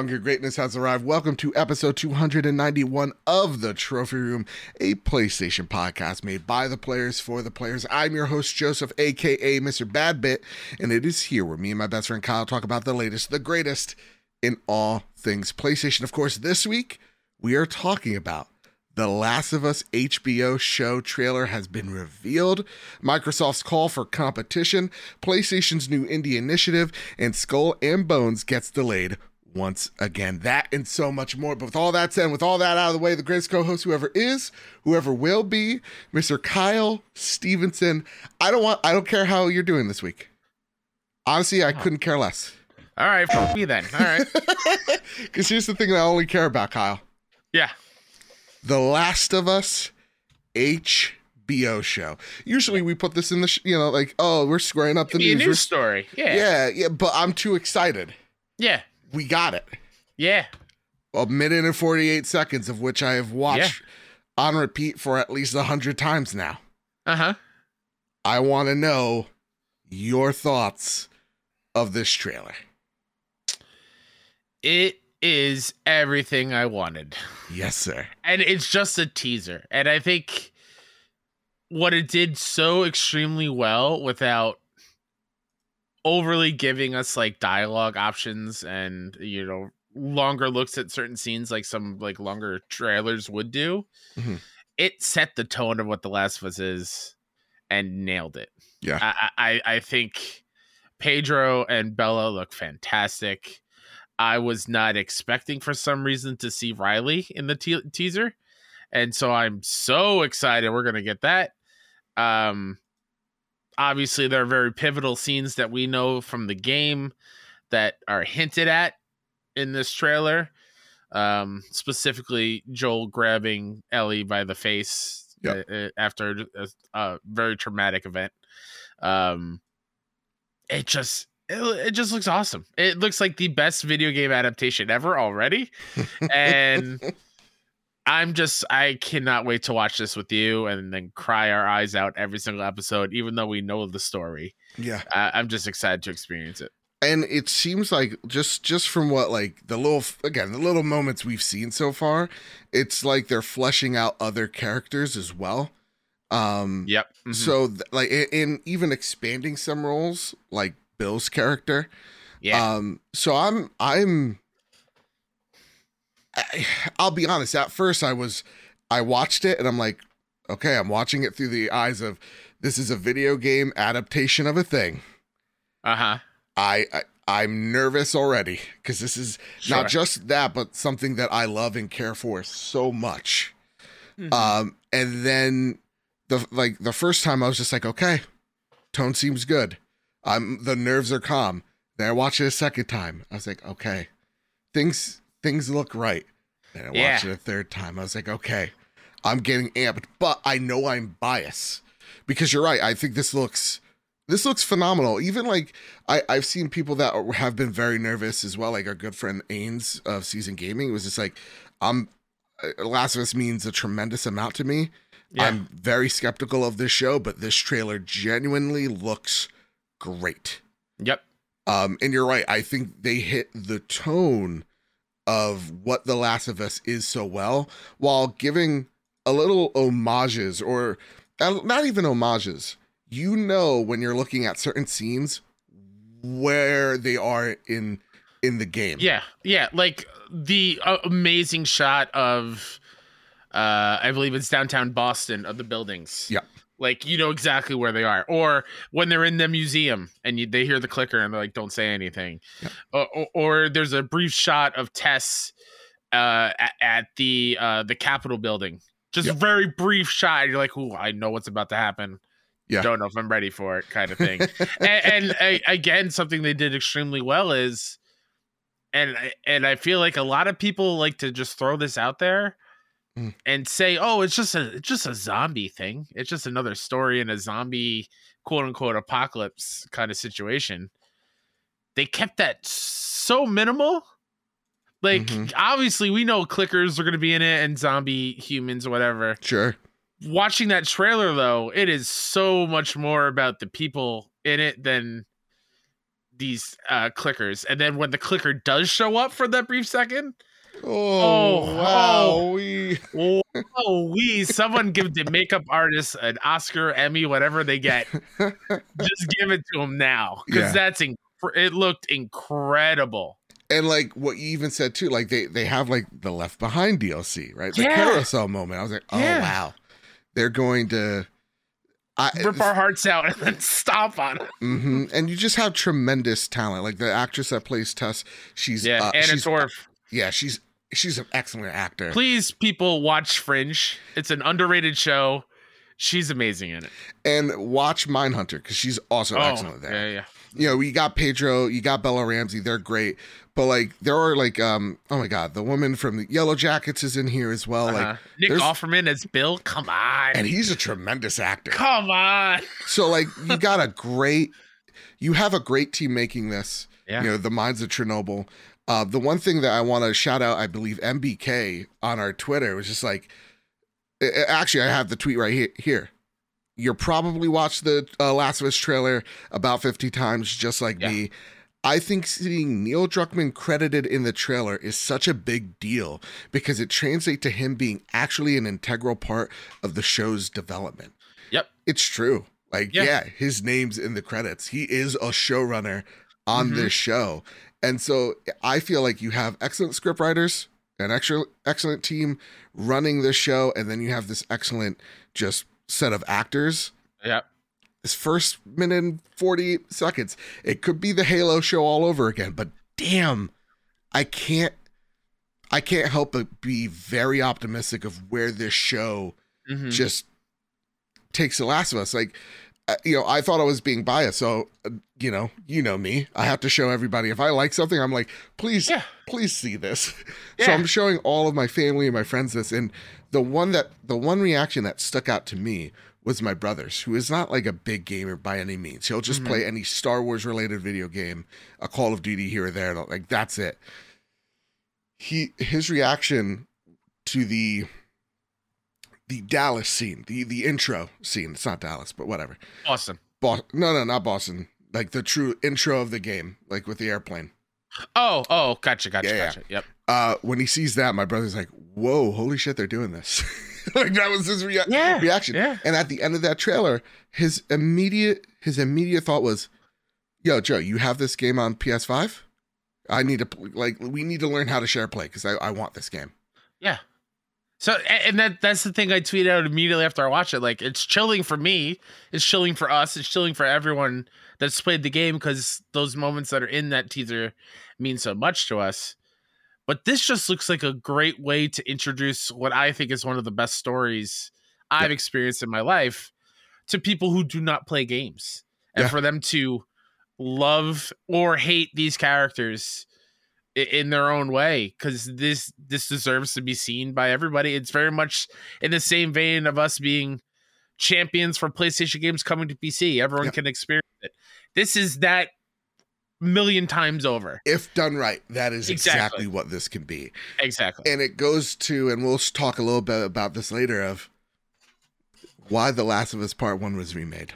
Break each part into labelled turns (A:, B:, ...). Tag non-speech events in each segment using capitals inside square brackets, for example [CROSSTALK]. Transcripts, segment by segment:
A: longer. Greatness has arrived. Welcome to episode 291 of The Trophy Room, a PlayStation podcast made by the players for the players. I'm your host, Joseph, aka Mr. Badbit, and it is here where me and my best friend Kyle talk about the latest, the greatest in all things PlayStation. Of course, this week we are talking about the Last of Us HBO show trailer has been revealed, Microsoft's call for competition, PlayStation's new indie initiative, and Skull and Bones gets delayed once again. That and so much more. But with all that said, with all that out of the way, the greatest co host, whoever is, whoever will be, Mr. Kyle Stevenson. I don't want, I don't care how you're doing this week. Honestly, I oh. couldn't care less.
B: All right, for me then. All right. [LAUGHS]
A: Because here's the thing that I only care about, Kyle.
B: Yeah.
A: The Last of Us HBO show. Usually we put this in the, sh- you know, like, oh, we're squaring up the news.
B: news story. Yeah.
A: yeah, yeah, but I'm too excited.
B: Yeah.
A: We got it.
B: Yeah.
A: A minute and 48 seconds of which I have watched on repeat for at least 100 times now.
B: Uh huh.
A: I want to know your thoughts of this trailer.
B: It is everything I wanted.
A: Yes, sir.
B: And it's just a teaser. And I think what it did so extremely well without overly giving us like dialogue options and, you know, longer looks at certain scenes like some like longer trailers would do.
A: Mhm.
B: It set the tone of what The Last of Us is and nailed it.
A: Yeah.
B: I, I I think Pedro and Bella look fantastic. I was not expecting for some reason to see Riley in the te- teaser, and so I'm so excited we're gonna get that. Um, obviously there are very pivotal scenes that we know from the game that are hinted at in this trailer. Um, specifically Joel grabbing Ellie by the face
A: Yep.
B: uh, uh, after a, a very traumatic event. Um, it just it, it just looks awesome. It looks like the best video game adaptation ever already, [LAUGHS] and I'm just I cannot wait to watch this with you and then cry our eyes out every single episode, even though we know the story.
A: Yeah.
B: I, I'm just excited to experience it.
A: and it seems like just just from what like the little again the little moments we've seen so far it's like they're fleshing out other characters as well um
B: Yep. Mhm.
A: so th- like in, in even expanding some roles like bill's character
B: yeah,
A: um so i'm i'm I, [SIGHS] i'll be honest at first i was i watched it and i'm like okay i'm watching it through the eyes of this is a video game adaptation of a thing
B: uh huh.
A: I, I I'm nervous already because this is
B: Sure.
A: not just that, but something that I love and care for so much.
B: Mhm.
A: Um, and then the like the first time I was just like, okay, tone seems good. I'm the nerves are calm. Then I watched it a second time. I was like, okay, things things look right. And I watched
B: Yeah.
A: it a third time. I was like, okay, I'm getting amped, but I know I'm biased because you're right. I think this looks this looks phenomenal. Even like I, I've seen people that are- have been very nervous as well. Like our good friend Ains of Season Gaming was just like, I'm uh, Last of Us means a tremendous amount to me.
B: yeah.
A: I'm very skeptical of this show, but this trailer genuinely looks great.
B: yep.
A: Um, and you're right. I think they hit the tone of what The Last of Us is so well, while giving a little homages, or uh, not even homages. You know when you're looking at certain scenes where they are in in the game.
B: Yeah, yeah, like the amazing shot of, uh, I believe it's downtown Boston of the buildings.
A: Yeah.
B: Like you know exactly where they are, or when they're in the museum and you, they hear the clicker and they're like, "Don't say anything,"
A: Yep.
B: or, or, or there's a brief shot of Tess, uh, at, at the uh the Capitol building. Just
A: Yep.
B: a very brief shot. You're like, oh I know what's about to happen."
A: Yeah.
B: Don't know if I'm ready for it, kind of thing [LAUGHS] and, and again, something they did extremely well is, and and I feel like a lot of people like to just throw this out there
A: Mm.
B: and say, "Oh, it's just a it's just a zombie thing. It's just another story in a zombie quote unquote apocalypse kind of situation." They kept that so minimal. Like
A: Mhm.
B: obviously we know clickers are going to be in it and zombie humans or whatever
A: Sure.
B: watching that trailer though it is so much more about the people in it than these uh clickers and then when the clicker does show up for that brief second
A: Oh,
B: Oh,
A: wow.
B: oh.
A: We
B: oh we someone give the makeup artist an oscar emmy whatever they get [LAUGHS] just give it to them now because
A: Yeah.
B: that's inc- it looked incredible
A: and like what you even said too, like they they have like the Left Behind DLC, right? The
B: Yeah.
A: carousel moment. I was like, oh
B: Yeah.
A: wow, they're going to. I,
B: rip our hearts out and then stomp on it
A: hmm And you just have tremendous talent. Like the actress that plays Tess, she's
B: yeah
A: uh,
B: Anna
A: she's,
B: Torv.
A: yeah, she's she's an excellent actor.
B: please people watch fringe it's an underrated show she's amazing in it
A: And watch Mindhunter because she's also excellent there.
B: Oh, yeah yeah
A: You know, you got Pedro, you got Bella Ramsey, they're great. But like there are like um oh my god, the woman from the Yellowjackets is in here as well. Like
B: uh-huh. Nick
A: there's-
B: Offerman as Bill. Come on,
A: and he's a tremendous actor.
B: come on. [LAUGHS]
A: So like you got a great you have a great team making this.
B: Yeah.
A: You know, the minds of Chernobyl. Uh, the one thing that I want to shout out, I believe MBK on our Twitter was just like, actually, I have the tweet right he- here. You're probably watched the uh, Last of Us trailer about 50 times, just like
B: Yeah.
A: me. I think seeing Neil Druckmann credited in the trailer is such a big deal because it translates to him being actually an integral part of the show's development.
B: Yep.
A: It's true. Like,
B: Yeah.
A: yeah, his name's in the credits. He is a showrunner on
B: Mhm.
A: this show. And so I feel like you have excellent script writers, an extra excellent team running this show, and then you have this excellent just set of actors.
B: Yep.
A: This first minute and 40 seconds, it could be the Halo show all over again, but damn, I can't I can't help but be very optimistic of where this show
B: Mhm.
A: just takes the last of us like you know i thought i was being biased. So uh, you know you know me. I have to show everybody. If i like something i'm like please
B: Yeah.
A: please see this. [LAUGHS] So i'm showing all of my family and my friends this. And the one that the one reaction that stuck out to me was my brother's who is not like a big gamer by any means. He'll just
B: Mhm.
A: play any star wars related video game a call of duty here or there like that's it. He his reaction to the the Dallas scene, the the intro scene. It's not Dallas, but whatever.
B: Awesome.
A: Bos- no, no, not Boston. Like the true intro of the game, like with the airplane.
B: Oh, oh, gotcha, gotcha,
A: Yeah, yeah.
B: gotcha. Yep.
A: Uh, when he sees that, my brother's like, "Whoa, holy shit, they're doing this!" [LAUGHS] like that was his rea-
B: Yeah,
A: reaction.
B: yeah.
A: And at the end of that trailer, his immediate his immediate thought was, "Yo, Joe, you have this game on PS5? I need to like we need to learn how to share play because I, I want this game."
B: Yeah. So and that that's the thing I tweeted out immediately after I watched it. Like it's chilling for me, it's chilling for us, it's chilling for everyone that's played the game because those moments that are in that teaser mean so much to us. But this just looks like a great way to introduce what I think is one of the best stories I've
A: Yeah.
B: experienced in my life to people who do not play games. And
A: Yeah.
B: for them to love or hate these characters in their own way because this this deserves to be seen by everybody. It's very much in the same vein of us being champions for playstation games coming to pc everyone
A: Yep.
B: can experience it. This is that million times over.
A: If done right, that is exactly,
B: Exactly.
A: what this can be.
B: exactly.
A: And it goes to and we'll talk a little bit about this later of why the last of us part one was remade.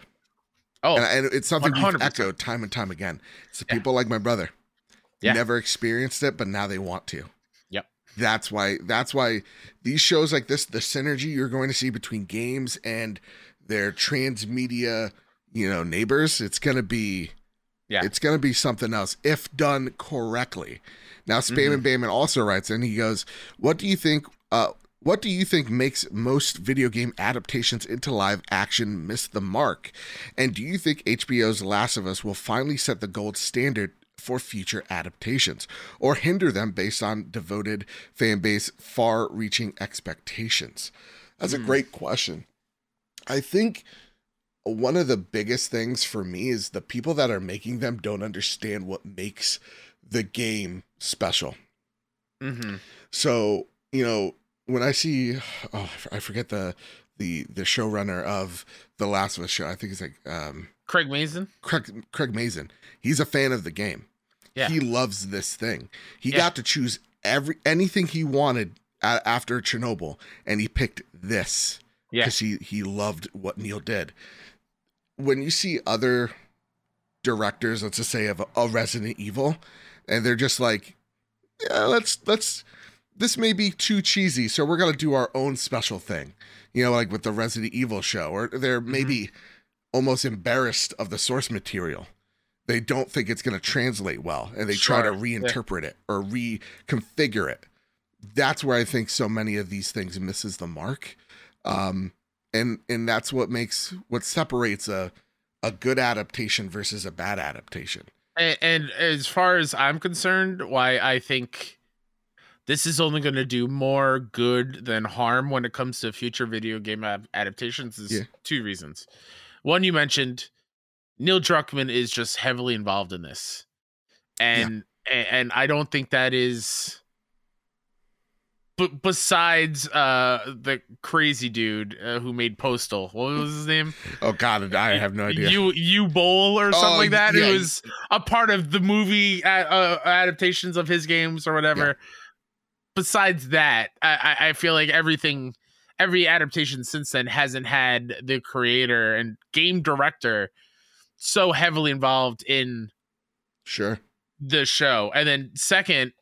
B: Oh
A: and, and it's something we've echoed time and time again. It's the
B: Yeah.
A: people like my brother
B: Yeah.
A: never experienced it but now they want to
B: Yep.
A: that's why that's why these shows like this the synergy you're going to see between games and their transmedia you know neighbors it's going to be
B: Yeah.
A: it's going to be something else if done correctly now
B: Mm-hmm.
A: Spayman Bayman also writes and he goes what do you think uh what do you think makes most video game adaptations into live action miss the mark? And do you think HBO's Last of Us will finally set the gold standard for future adaptations or hinder them based on devoted fan base far reaching expectations? That's a
B: Hmm.
A: great question. I think one of the biggest things for me is the people that are making them don't understand what makes the game special.
B: hmm
A: So, you know, when I see, oh, I forget the the the showrunner of the Last of Us show. I think it's like um,
B: craig Mazin.
A: Craig Craig Mazin. He's a fan of the game.
B: Yeah.
A: He loves this thing. He
B: Yeah.
A: got to choose every anything he wanted a- after Chernobyl, and he picked this
B: yeah
A: because he he loved what Neil did. When you see other directors, let's just say of a, a Resident Evil, and they're just like, yeah, let's let's this may be too cheesy, so we're gonna do our own special thing. You know, like with the Resident Evil show, or they're
B: Mm-hmm.
A: maybe almost embarrassed of the source material. They don't think it's gonna translate well, and they try to
B: Sure, yeah.
A: reinterpret it or reconfigure it. That's where I think so many of these things misses the mark. Um, and and that's what makes what separates a a good adaptation versus a bad adaptation.
B: And, and as far as I'm concerned, why I think this is only going to do more good than harm when it comes to future video game adaptations is
A: Yeah.
B: two reasons. One, you mentioned Neil Druckmann is just heavily involved in this, and and, and I don't think that is. But besides uh the crazy dude uh, who made Postal, what was his name?
A: Oh God, I have no idea.
B: You Uwe Boll or something
A: Oh,
B: like that.
A: yeah.
B: It was a part of the movie uh, adaptations of his games or whatever. Besides that, I, I I feel like everything, every adaptation since then hasn't had the creator and game director so heavily involved in
A: sure.
B: the show. And then second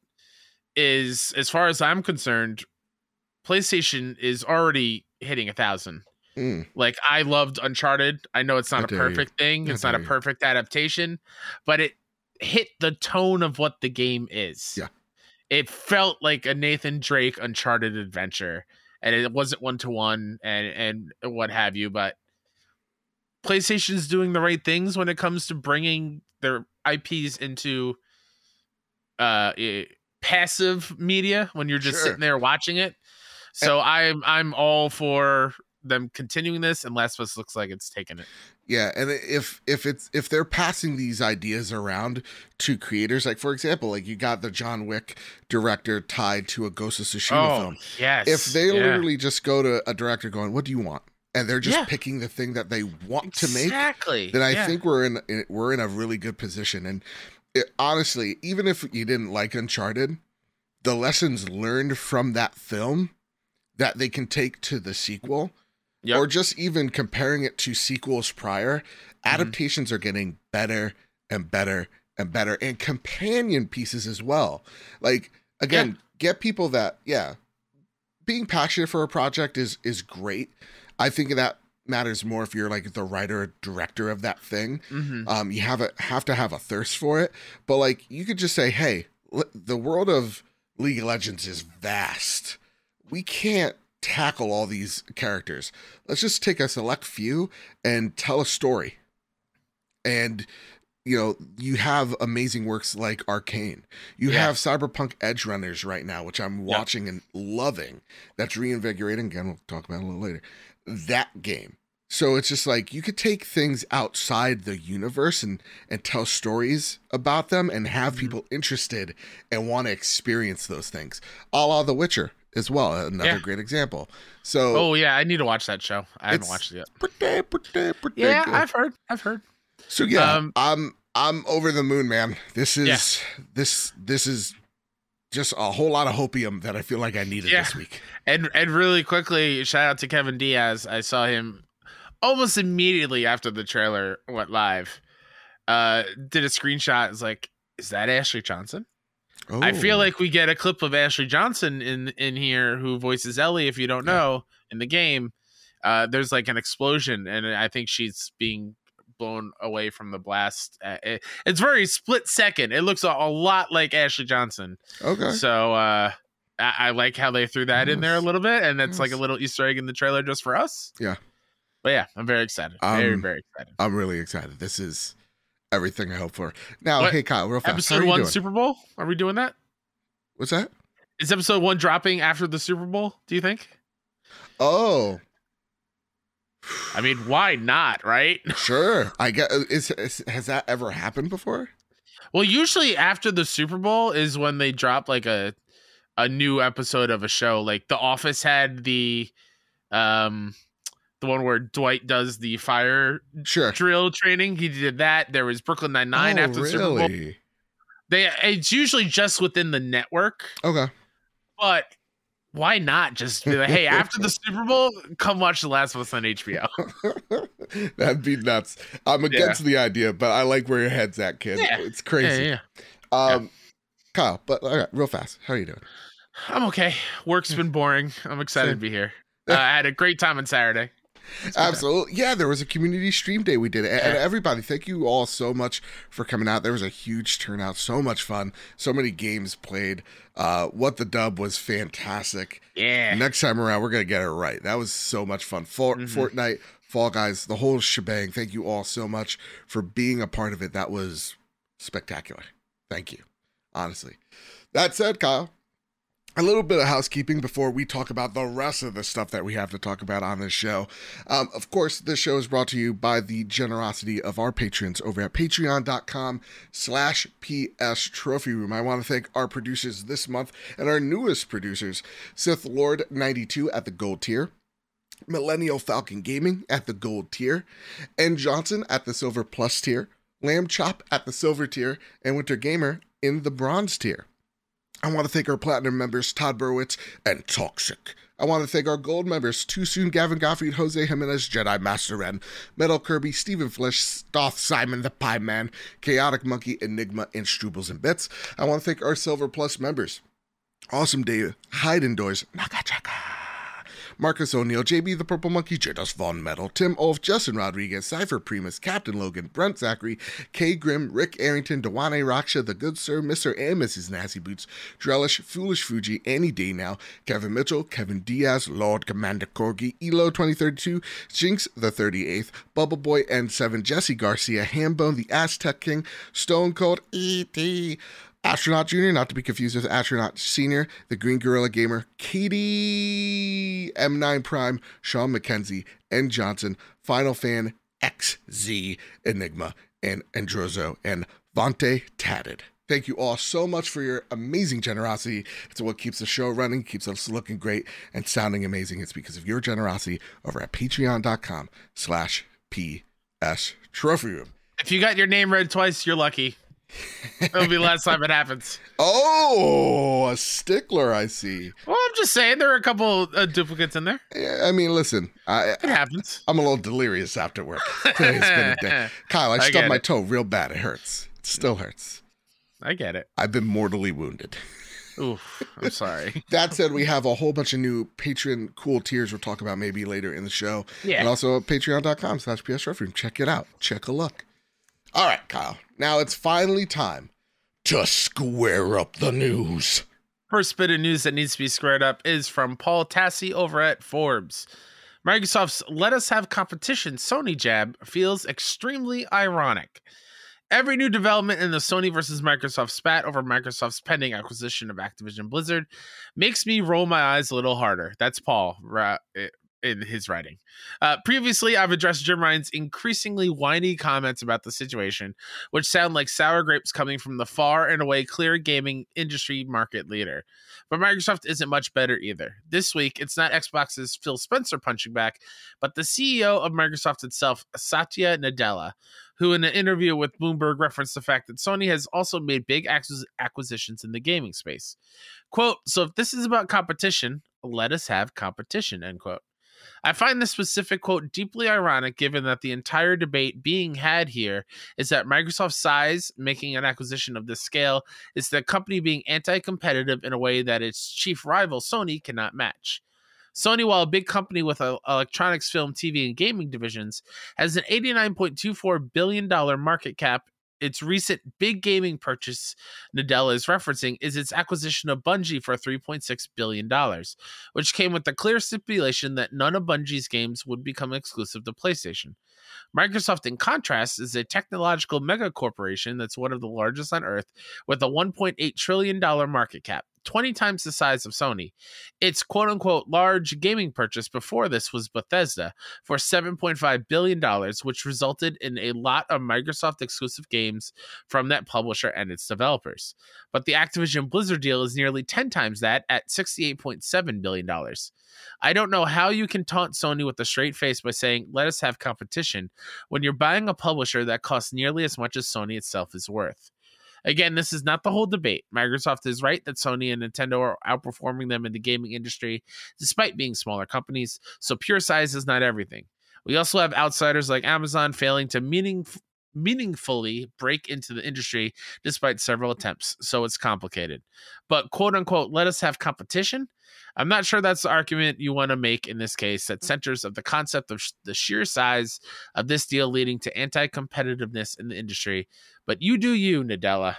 B: is as far as I'm concerned, PlayStation is already hitting a thousand.
A: Mm.
B: Like I loved Uncharted. I know it's not a
A: dare you.
B: perfect thing.
A: How
B: It's not a
A: dare you.
B: perfect adaptation, but it hit the tone of what the game is.
A: Yeah.
B: It felt like a Nathan Drake Uncharted adventure. And it wasn't one to one and and what have you, but PlayStation's doing the right things when it comes to bringing their IPs into uh passive media when you're just
A: Sure.
B: sitting there watching it. So I'm I'm all for them continuing this, and Last of Us looks like it's taking it.
A: Yeah, and if if it's if they're passing these ideas around to creators, like for example, like you got the John Wick director tied to a Ghost of Tsushima oh, film.
B: Oh, yes.
A: If they
B: yeah.
A: literally just go to a director going, "What do you want?" and they're just
B: Yeah.
A: picking the thing that they want to make,
B: exactly,
A: then I
B: yeah.
A: think we're in in- we're in a really good position. And it, honestly, even if you didn't like Uncharted, the lessons learned from that film that they can take to the sequel,
B: Yep.
A: or just even comparing it to sequels prior,
B: Mm-hmm.
A: adaptations are getting better and better and better, and companion pieces as well. Like again, get people that yeah, being passionate for a project is is great. I think that matters more if you're like the writer or director of that thing.
B: Mhm.
A: Um, you have a have to have a thirst for it, but like you could just say, hey, l- the world of League of Legends is vast. We can't tackle all these characters. Let's just take a select few and tell a story. And you know, you have amazing works like Arcane. You
B: Yeah.
A: have Cyberpunk Edgerunners right now, which I'm
B: Yep.
A: watching and loving. That's reinvigorating. Again, we'll talk about it a little later. That game. So it's just like you could take things outside the universe and and tell stories about them and have
B: Mhm.
A: people interested and want to experience those things. A la The Witcher as well, another
B: Yeah.
A: great example. So
B: Oh yeah, I need to watch that show. I haven't watched it yet.
A: pretty, pretty, pretty
B: Yeah,
A: good.
B: I've heard. I've heard.
A: So yeah,
B: Um,
A: I'm I'm over the moon, man. This is
B: Yeah.
A: this this is just a whole lot of hopium that I feel like I needed
B: Yeah.
A: this week.
B: And and really quickly, shout out to Kevin Diaz. I saw him almost immediately after the trailer went live. Uh, did a screenshot. It's like, is that Ashley Johnson? I feel
A: Oh.
B: like we get a clip of Ashley Johnson in in here who voices Ellie. If you don't
A: Yeah.
B: know in the game, uh, there's like an explosion, and I think she's being blown away from the blast. Uh, it- it's very split second. It looks a, a lot like Ashley Johnson.
A: okay.
B: So uh, I, I like how they threw that in there a little bit, and that's like a little Easter egg in the trailer just for us.
A: Yeah.
B: But yeah, I'm very excited. very
A: Um,
B: very excited.
A: I'm really excited. This is everything I hope for. Now,
B: What?
A: hey Kyle, real fast.
B: Episode one
A: doing?
B: Super Bowl. Are we doing that?
A: What's that?
B: Is episode one dropping after the Super Bowl? Do you think?
A: Oh,
B: I mean, why not? Right? [LAUGHS]
A: sure. I guess Is, is has that ever happened before?
B: Well, usually after the Super Bowl is when they drop like a a new episode of a show. Like The Office had the um the one where Dwight does the fire
A: Sure.
B: drill training. He did that. There was Brooklyn Nine Nine
A: oh,
B: after the Super Bowl. They it's usually just within the network,
A: Okay.
B: but why not just be like, hey, after the [LAUGHS] Super Bowl, come watch The Last of Us on HBO? [LAUGHS]
A: That'd be nuts. I'm against yeah. the idea, but I like where your head's at, kid. Yeah. It's crazy. Yeah, um, Kyle, but all right, real fast. How are you doing?
B: I'm okay. Work's been boring. I'm excited Same. to be here. [LAUGHS] Uh, I had a great time on Saturday.
A: Absolutely. Yeah, there was a community stream day we did. And yeah. everybody, thank you all so much for coming out. There was a huge turnout, so much fun, so many games played. Uh, what the dub was fantastic.
B: Yeah.
A: Next time around, we're going to get it right. That was so much fun. For- mm-hmm. Fortnite, Fall Guys, the whole shebang. Thank you all so much for being a part of it. That was spectacular. Thank you. Honestly. That said, Kyle, a little bit of housekeeping before we talk about the rest of the stuff that we have to talk about on this show. Um, of course, this show is brought to you by the generosity of our patrons over at patreon.com slash PS Trophy Room. I want to thank our producers this month and our newest producers, Sith Lord 92 at the gold tier, Millennial Falcon Gaming at the gold tier, and Johnson at the silver plus tier, Lamb Chop at the silver tier, and Winter Gamer in the bronze tier. I want to thank our platinum members, Todd Burwitz and Toxic. I want to thank our gold members, Too Soon, Gavin Gottfried, Jose Jimenez, Jedi Master Ren, Metal Kirby, Stephen Flesh, Stoth, Simon the Pie Man, Chaotic Monkey, Enigma, and Strubles and Bits. I want to thank our Silver Plus members, Awesome Dave, Hide Indoors, Nakachaka. Marcus O'Neill, JB the Purple Monkey, Jitos Von Metal, Tim Olf, Justin Rodriguez, Cypher Primus, Captain Logan, Brent Zachary, K Grim, Rick Arrington, Dewane Raksha, The Good Sir, Mr. and Mrs. Nasty Boots, Drellish, Foolish Fuji, Annie Day Now, Kevin Mitchell, Kevin Diaz, Lord Commander Corgi, Elo 2032, Jinx the 38th, Bubble Boy N7, Jesse Garcia, Hambone, The Aztec King, Stone Cold, E.T., Astronaut Jr., not to be confused with Astronaut Senior, the Green Gorilla Gamer, Katie, M9 Prime, Sean McKenzie, N. Johnson, Final Fan, XZ, Enigma, and Androzo, and Vante Tatted. Thank you all so much for your amazing generosity. It's what keeps the show running, keeps us looking great and sounding amazing. It's because of your generosity over at patreon.com slash PS Trophy Room.
B: If you got your name read twice, you're lucky. [LAUGHS] It'll be last time it happens.
A: Oh, a stickler, I see.
B: Well, I'm just saying there are a couple uh, duplicates in there.
A: Yeah, I mean, listen, I,
B: it happens.
A: I, am a little delirious after work. Today's been a day. [LAUGHS] Kyle, I, I stubbed my toe real bad. It hurts. It still hurts.
B: I get it.
A: I've been mortally wounded.
B: Oof, I'm sorry. [LAUGHS]
A: that said, we have a whole bunch of new patron cool tiers we'll talk about maybe later in the show.
B: Yeah.
A: And also patreon.com slash PS Check it out. Check a look. All right, Kyle. Now it's finally time to square up the news.
B: First bit of news that needs to be squared up is from Paul Tassi over at Forbes. Microsoft's let us have competition Sony jab feels extremely ironic. Every new development in the Sony versus Microsoft spat over Microsoft's pending acquisition of Activision Blizzard makes me roll my eyes a little harder. That's Paul in his writing. Uh, previously, I've addressed Jim Ryan's increasingly whiny comments about the situation, which sound like sour grapes coming from the far and away clear gaming industry market leader. But Microsoft isn't much better either. This week, it's not Xbox's Phil Spencer punching back, but the CEO of Microsoft itself, Satya Nadella, who in an interview with Bloomberg referenced the fact that Sony has also made big acquisitions in the gaming space. Quote, so if this is about competition, let us have competition, end quote. I find this specific quote deeply ironic given that the entire debate being had here is that Microsoft's size, making an acquisition of this scale, is the company being anti competitive in a way that its chief rival, Sony, cannot match. Sony, while a big company with electronics, film, TV, and gaming divisions, has an $89.24 billion market cap its recent big gaming purchase Nadella is referencing is its acquisition of Bungie for $3.6 billion, which came with the clear stipulation that none of Bungie's games would become exclusive to PlayStation. Microsoft, in contrast, is a technological mega corporation that's one of the largest on earth with a $1.8 trillion market cap. 20 times the size of Sony. Its quote unquote large gaming purchase before this was Bethesda for $7.5 billion, which resulted in a lot of Microsoft exclusive games from that publisher and its developers. But the Activision Blizzard deal is nearly 10 times that at $68.7 billion. I don't know how you can taunt Sony with a straight face by saying, let us have competition, when you're buying a publisher that costs nearly as much as Sony itself is worth. Again, this is not the whole debate. Microsoft is right that Sony and Nintendo are outperforming them in the gaming industry despite being smaller companies, so pure size is not everything. We also have outsiders like Amazon failing to meaning, meaningfully break into the industry despite several attempts, so it's complicated. But quote unquote, let us have competition. I'm not sure that's the argument you want to make in this case that centers of the concept of sh- the sheer size of this deal leading to anti-competitiveness in the industry. But you do you, Nadella.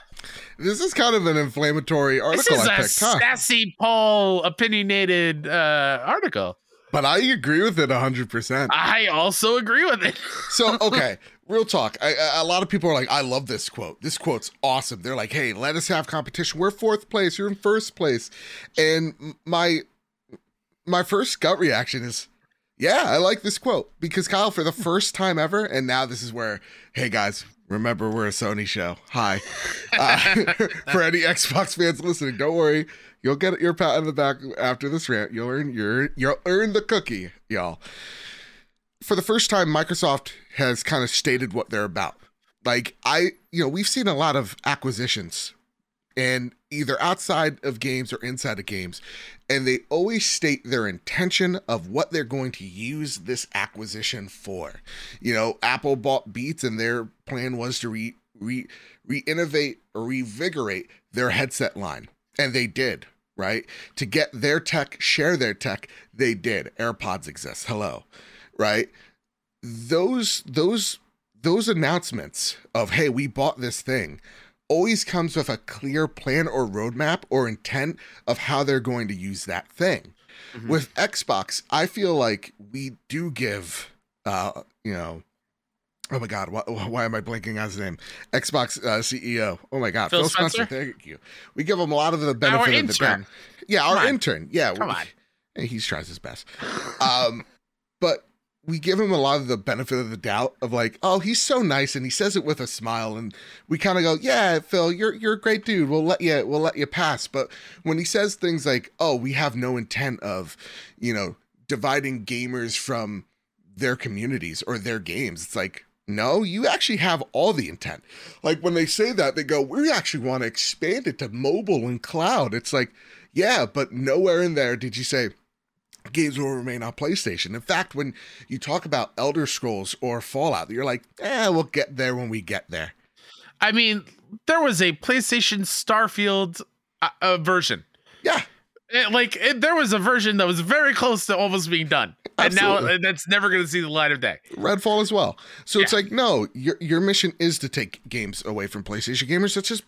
A: This is kind of an inflammatory article
B: This is
A: I
B: a
A: picked, huh?
B: sassy Paul opinionated uh, article.
A: But I agree with it 100%.
B: I also agree with it.
A: So, okay, real talk. I, I- a lot of people are like, I love this quote. This quote's awesome. They're like, hey, let us have competition. We're fourth place. You're in first place. And my my first gut reaction is, yeah, I like this quote because Kyle, for the first time ever, and now this is where, hey guys, remember we're a Sony show. Hi. [LAUGHS] Uh, [LAUGHS] for any Xbox fans listening, don't worry. You'll get your pat on the back after this rant. You'll earn your you'll earn the cookie, y'all for the first time, Microsoft has kind of stated what they're about. Like I, you know, we've seen a lot of acquisitions and either outside of games or inside of games, and they always state their intention of what they're going to use this acquisition for. You know, Apple bought Beats and their plan was to re re re-innovate or revigorate their headset line. And they did, right? To get their tech, share their tech, they did. AirPods exist. Hello right those those those announcements of hey we bought this thing always comes with a clear plan or roadmap or intent of how they're going to use that thing
B: Mhm.
A: with xbox i feel like we do give uh you know oh my god why, why am i blanking on his name xbox uh, ceo oh my god
B: Phil
A: phil, spencer?
B: Spencer?
A: thank you we give him a lot of the benefit of the doubt yeah our
B: on.
A: intern yeah
B: Come
A: we-
B: on. [LAUGHS]
A: He tries his best. Um, but we give him a lot of the benefit of the doubt of like, oh, he's so nice and he says it with a smile, and we kind of go, yeah, Phil, you're you're a great dude. We'll let you we'll let you pass. But when he says things like, oh, we have no intent of, you know, dividing gamers from their communities or their games, it's like. No, you actually have all the intent. Like when they say that, they go, We actually want to expand it to mobile and cloud. It's like, yeah, but nowhere in there did you say, games will remain on PlayStation. In fact, when you talk about Elder Scrolls or Fallout, you're like, eh, we'll get there when we get there.
B: I mean, there was a PlayStation Starfield uh, uh, version.
A: Yeah,
B: It- like it, there was a version that was very close to almost being done, and now
A: Absolutely.
B: uh, that's never going to see the light of day.
A: Redfall as well. So it's like, no, your your mission is to take games away from PlayStation gamers. Let's just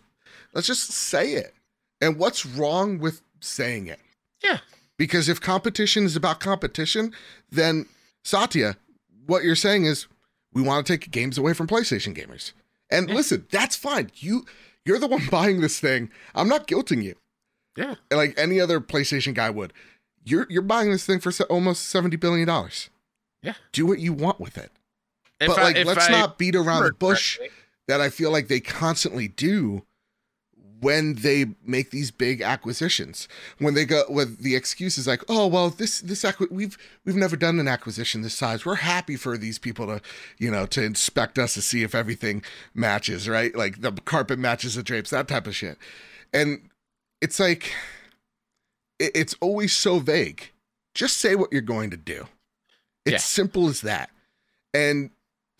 A: let's just say it. And what's wrong with saying it?
B: Yeah.
A: Because if competition is about competition, then Satya, what you're saying is we want to take games away from PlayStation gamers. And
B: Yeah.
A: listen, that's fine. You you're the one [LAUGHS] buying this thing. I'm not guilting you.
B: Yeah.
A: like any other PlayStation guy would. You're you're buying this thing for almost seventy billion dollars.
B: Yeah.
A: do what you want with it.
B: If
A: but
B: I-
A: like, let's
B: I
A: not beat around the bush
B: correctly-
A: that I feel like they constantly do when they make these big acquisitions. When they go with the excuse is like, "Oh, well, this this acqui- we've we've never done an acquisition this size. We're happy for these people to, you know, to inspect us to see if everything matches, right? Like the carpet matches the drapes, that type of shit." And it's like it- it's always so vague. Just say what you're going to do. It's
B: Yeah.
A: simple as that. And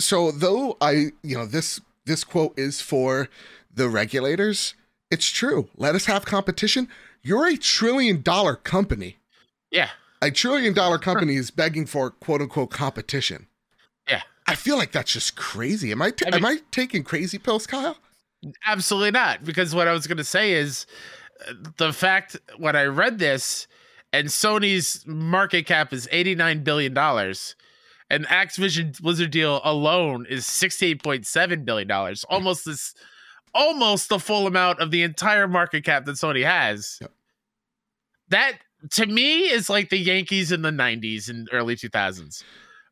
A: so though I, you know, this this quote is for the regulators, it's true. Let us have competition. You're a trillion dollar company.
B: Yeah.
A: A trillion dollar company is begging for quote unquote competition.
B: Yeah.
A: I feel like that's just crazy. Am I,
B: mean-
A: am I taking crazy pills, Kyle?
B: Absolutely not. Because what I was going to say is the fact when I read this and Sony's market cap is $89 billion and Activision Blizzard deal alone is $68.7 billion, almost this, almost the full amount of the entire market cap that Sony has.
A: Yep.
B: That to me is like the Yankees in the 90s and early 2000s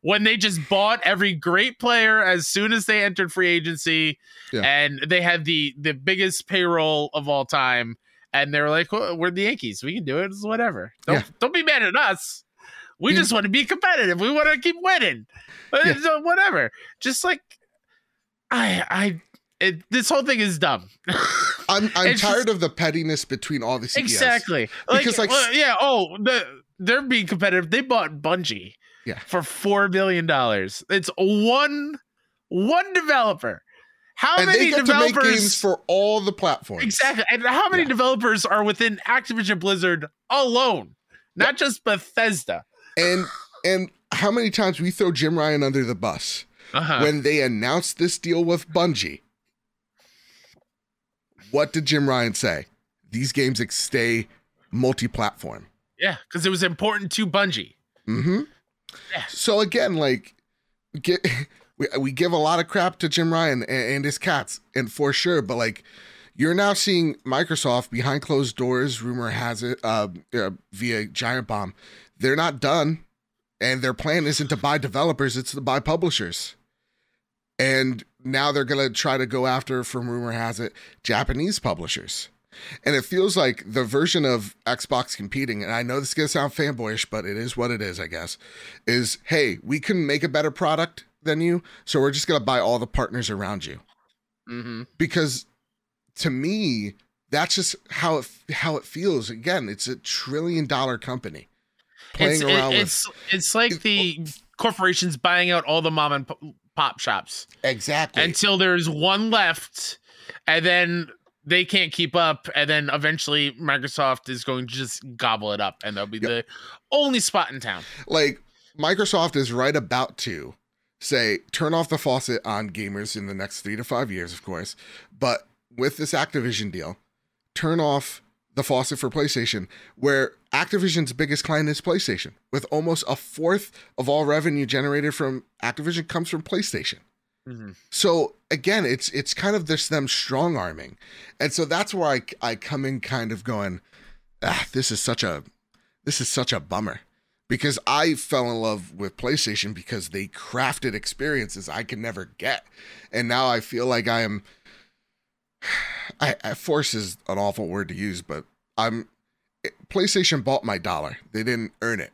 B: when they just bought every great player as soon as they entered free agency
A: Yeah.
B: and they had the the biggest payroll of all time and they were like well, we're the yankees we can do it it's whatever don't,
A: Yeah.
B: don't be mad at us we
A: Yeah.
B: just want to be competitive we want to keep winning Uh, whatever just like i i it, this whole thing is dumb. [LAUGHS]
A: I'm I'm
B: It's
A: tired
B: just-
A: of the pettiness between all the CEOs.
B: exactly.
A: Because,
B: like,
A: like,
B: well, yeah. Oh, the, they're being competitive. They bought Bungie.
A: Yeah.
B: For four billion dollars. It's one one developer. How
A: And
B: many
A: they get to
B: developers?
A: games for all the platforms.
B: exactly. And how many
A: Yeah.
B: developers are within Activision Blizzard alone? Not just Bethesda.
A: And and how many times we throw Jim Ryan under the bus
B: Uh-huh.
A: when they announced this deal with Bungie? What did Jim Ryan say? These games stay multi-platform.
B: yeah, because it was important to Bungie.
A: Mm-hmm.
B: Yeah.
A: So again, like, get [LAUGHS] we, we give a lot of crap to Jim Ryan and, and his cats, and for sure. But like, you're now seeing Microsoft behind closed doors. Rumor has it, uh, uh, via Giant Bomb, they're not done, and their plan isn't to buy developers; it's to buy publishers. And now they're gonna try to go after, from rumor has it, Japanese publishers. And it feels like the version of Xbox competing, and I know this is gonna sound fanboyish, but it is what it is, I guess, is hey, we can make a better product than you, so we're just gonna buy all the partners around you.
B: Mm-hmm.
A: Because to me, that's just how it how it feels. Again, it's a trillion dollar company playing
B: It's, it-
A: around with
B: it's it's like the corporations buying out all the mom and pop shops
A: exactly.
B: until there's one left, and then they can't keep up, and then eventually Microsoft is going to just gobble it up, and they'll be
A: Yep.
B: the only spot in town.
A: like Microsoft is right about to say turn off the faucet on gamers in the next three to five years, of course. But with this Activision deal, turn off the faucet for PlayStation, where Activision's biggest client is PlayStation, with almost a fourth of all revenue generated from Activision comes from PlayStation.
B: Mm-hmm.
A: So again, it's it's kind of this them strong arming, and so that's where I I come in kind of going, ah, this is such a this is such a bummer because I fell in love with PlayStation because they crafted experiences I could never get, and now I feel like I am. I, I force is an awful word to use, but I'm PlayStation bought my dollar. They didn't earn it,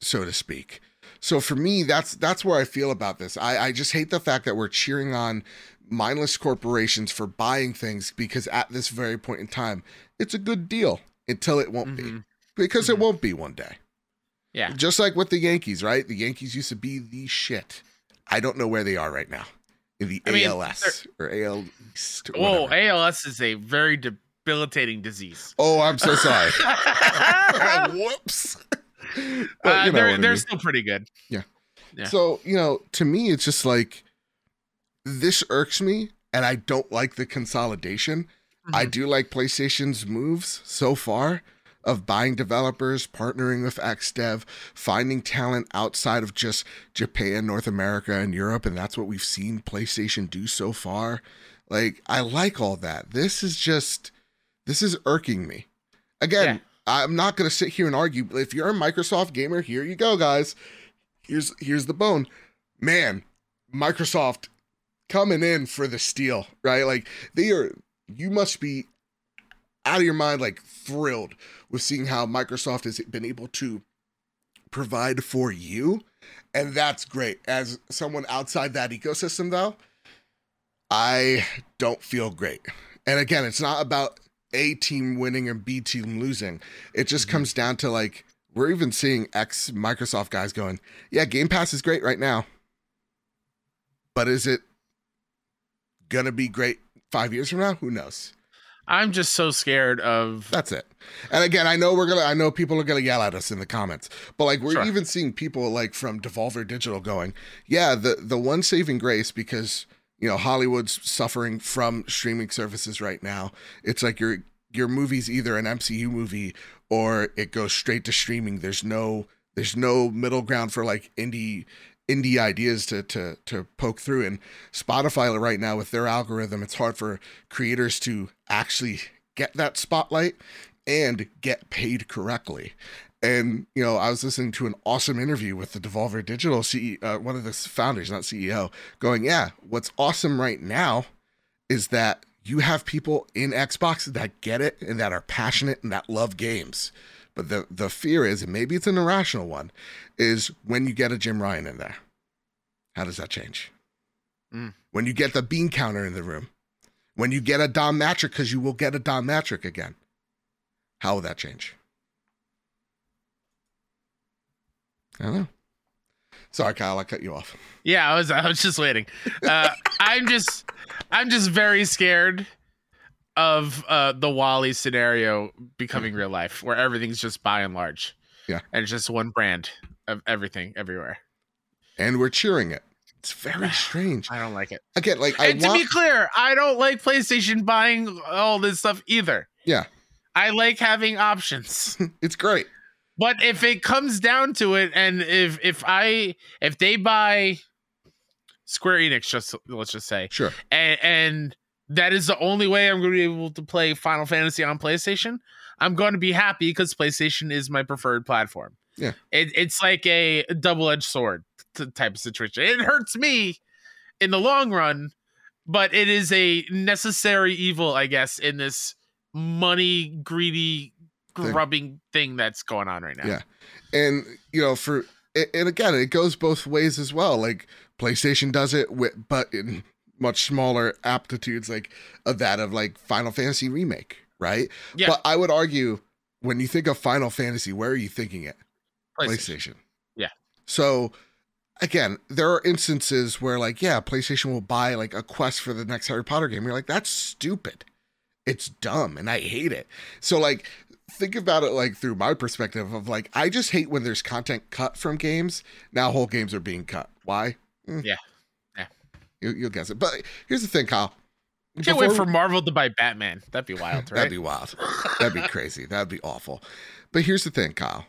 A: so to speak. So for me, that's that's where I feel about this. I, I just hate the fact that we're cheering on mindless corporations for buying things because at this very point in time, it's a good deal until it won't be.
B: Mhm.
A: Because it won't be one day.
B: Yeah.
A: Just like with the Yankees, right? The Yankees used to be the shit. I don't know where they are right now. In the
B: I mean,
A: ALS or AL East. or
B: Whoa. ALS is a very debilitating disease.
A: Oh, I'm so sorry.
B: uh, [LAUGHS] [LAUGHS]
A: Whoops. But you know
B: they're they're
A: mean.
B: still pretty good. yeah.
A: So, you know, to me, it's just like this irks me, and I don't like the consolidation. I
B: Mhm.
A: do like PlayStation's moves so far of buying developers, partnering with XDev, finding talent outside of just Japan, North America, and Europe. And that's what we've seen PlayStation do so far. Like, I like all that. This is just, this is irking me. Again, I'm not going to sit here and argue. If you're a Microsoft gamer, here you go, guys. Here's here's the bone. Man, Microsoft coming in for the steal, right? Like they are you must be out of your mind like thrilled with seeing how Microsoft has been able to provide for you. And that's great. As someone outside that ecosystem though, I don't feel great. And again, it's not about A team winning and B team losing. It just
B: Mhm.
A: comes down to like we're even seeing ex Microsoft guys going, "Yeah, Game Pass is great right now." But is it going to be great 5 years from now? Who knows?
B: I'm just so scared of
A: That's it. And again, I know we're gonna. I know people are gonna yell at us in the comments, but like we're
B: Sure.
A: even seeing people like from Devolver Digital going, "Yeah, the the one saving grace because you know Hollywood's suffering from streaming services right now. It's like your your movie's either an MCU movie or it goes straight to streaming. There's no there's no middle ground for like indie indie ideas to to to poke through. And Spotify right now with their algorithm it's hard for creators to actually get that spotlight and get paid correctly. And you know I was listening to an awesome interview with the Devolver Digital CEO uh, one of the founders not CEO going yeah what's awesome right now is that you have people in Xbox that get it and that are passionate and that love games but the the fear is and maybe it's an irrational one is when you get a Jim Ryan in there. How does that change?
B: Mm.
A: When you get the bean counter in the room, When you get a Don Mattrick, because you will get a Don Mattrick again. How will that change? I don't know. Sorry, Kyle, I cut you off.
B: Yeah, I was I was just waiting. Uh, I'm just I'm just very scared of uh, the WALL-E scenario becoming real life, where everything's just Buy n Large.
A: Yeah.
B: and it's just one brand of everything everywhere.
A: And we're cheering it. It's very [SIGHS] strange.
B: I don't like it.
A: Again, like I
B: and to be clear, I don't like PlayStation buying all this stuff either.
A: Yeah.
B: I like having options. [LAUGHS]
A: it's great.
B: But if it comes down to it, and if if I if they buy Square Enix, just let's just say,
A: Sure.
B: and, and that is the only way I'm going to be able to play Final Fantasy on PlayStation, I'm going to be happy because PlayStation is my preferred platform.
A: Yeah.
B: it, it's like a double edged sword type of situation. It hurts me in the long run, but it is a necessary evil, I guess, in this money greedy grubbing thing that's going on right now.
A: Yeah. And you know, for and again, it goes both ways as well. Like PlayStation does it with but in much smaller aptitudes like of that of like Final Fantasy remake, right?
B: Yeah.
A: But I would argue when you think of Final Fantasy, where are you thinking it?
B: PlayStation.
A: PlayStation.
B: Yeah.
A: So again, there are instances where like, yeah, PlayStation will buy like a quest for the next Harry Potter game. You're like, that's stupid. It's dumb and I hate it. So like think about it like through my perspective of like I just hate when there's content cut from games. Now whole games are being cut. Why? Mm.
B: Yeah. Yeah.
A: You, you'll guess it. But here's the thing, Kyle.
B: Can't wait for Marvel to buy Batman. That'd be wild, [LAUGHS] right?
A: That'd be wild. That'd be crazy. That'd be awful. But here's the thing, Kyle.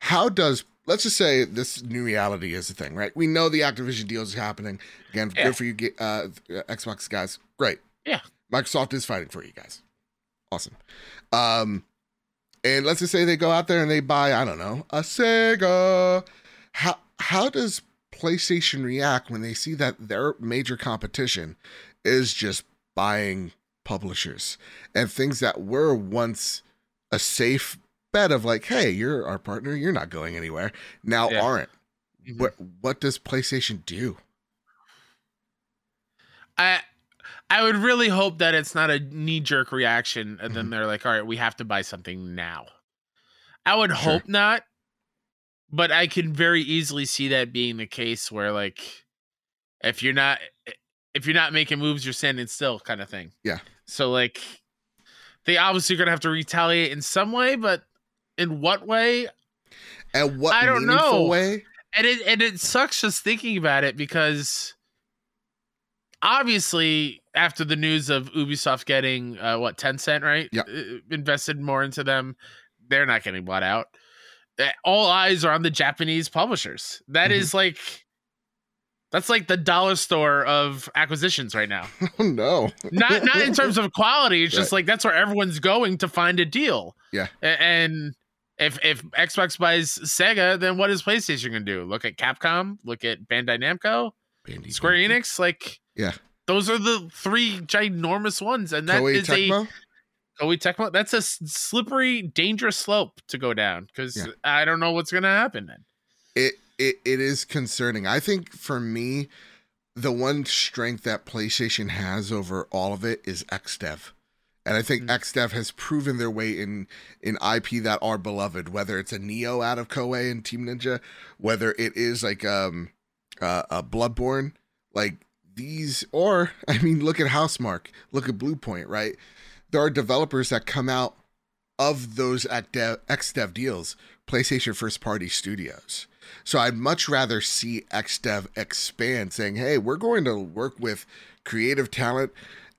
A: How does let's just say this new reality is a thing, right? We know the Activision deal is happening. Again,
B: Yeah.
A: good for you, uh, Xbox guys. Great.
B: Yeah.
A: Microsoft is fighting for you guys. Awesome. Um, and let's just say they go out there and they buy, I don't know, a Sega. How how does PlayStation react when they see that their major competition is just buying publishers and things that were once a safe bet of like, hey, you're our partner, you're not going anywhere, now
B: Yeah.
A: aren't.
B: Mhm.
A: What what does PlayStation do?
B: I I would really hope that it's not a knee jerk reaction, and
A: Mm-hmm.
B: then they're like, "All right, we have to buy something now." I would
A: Sure.
B: hope not, but I can very easily see that being the case, where like, if you're not if you're not making moves, you're standing still, kind of thing.
A: Yeah.
B: So like, they obviously are gonna have to retaliate in some way, but in what way?
A: And what
B: I don't know.
A: way?
B: and it and it sucks just thinking about it because obviously after the news of Ubisoft getting uh, what Tencent right
A: Yeah.
B: Uh, invested more into them, they're not getting bought out. All eyes are on the Japanese publishers. That
A: Mhm.
B: is like that's like the dollar store of acquisitions right now. [LAUGHS]
A: Oh no.
B: Not not in terms of [LAUGHS] quality. It's just
A: Right.
B: like that's where everyone's going to find a deal.
A: Yeah.
B: And if if Xbox buys Sega, then what is PlayStation gonna do? Look at Capcom, look at Bandai Namco,
A: Bandy
B: Square. Enix. Like
A: Yeah.
B: those are the three ginormous ones, and that
A: Koei
B: is a
A: Tecmo?
B: Koei Tecmo. That's a slippery, dangerous slope to go down because
A: Yeah.
B: I don't know what's gonna happen then.
A: it it it is concerning. I think for me, the one strength that PlayStation has over all of it is XDev. And I think
B: Mm.
A: XDev has proven their way in in IP that are beloved, whether it's a Nioh out of Koei and Team Ninja, whether it is like um uh, a Bloodborne, like these or [LAUGHS] I mean look at Housemarque, look at Bluepoint, right? There are developers that come out of those XDev, XDev deals, PlayStation first party studios. So I'd much rather see XDev expand, saying, hey, we're going to work with creative talent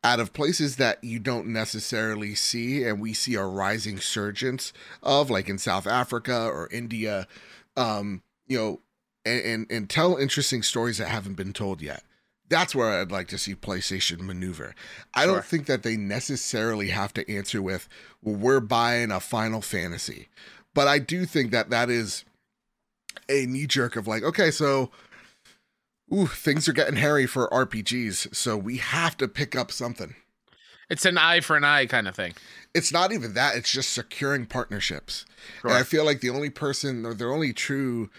A: out of places that you don't necessarily see, and we see a rising surgence of, like in South Africa or India, um, you know, and, and, and tell interesting stories that haven't been told yet. That's where I'd like to see PlayStation maneuver. I
B: Sure.
A: don't think that they necessarily have to answer with, well, we're buying a Final Fantasy. But I do think that that is a knee jerk of like, okay, so ooh, things are getting hairy for RPGs, so we have to pick up something.
B: It's an eye for an eye kind of thing.
A: It's not even that, it's just securing partnerships. And I feel like the only person or the only true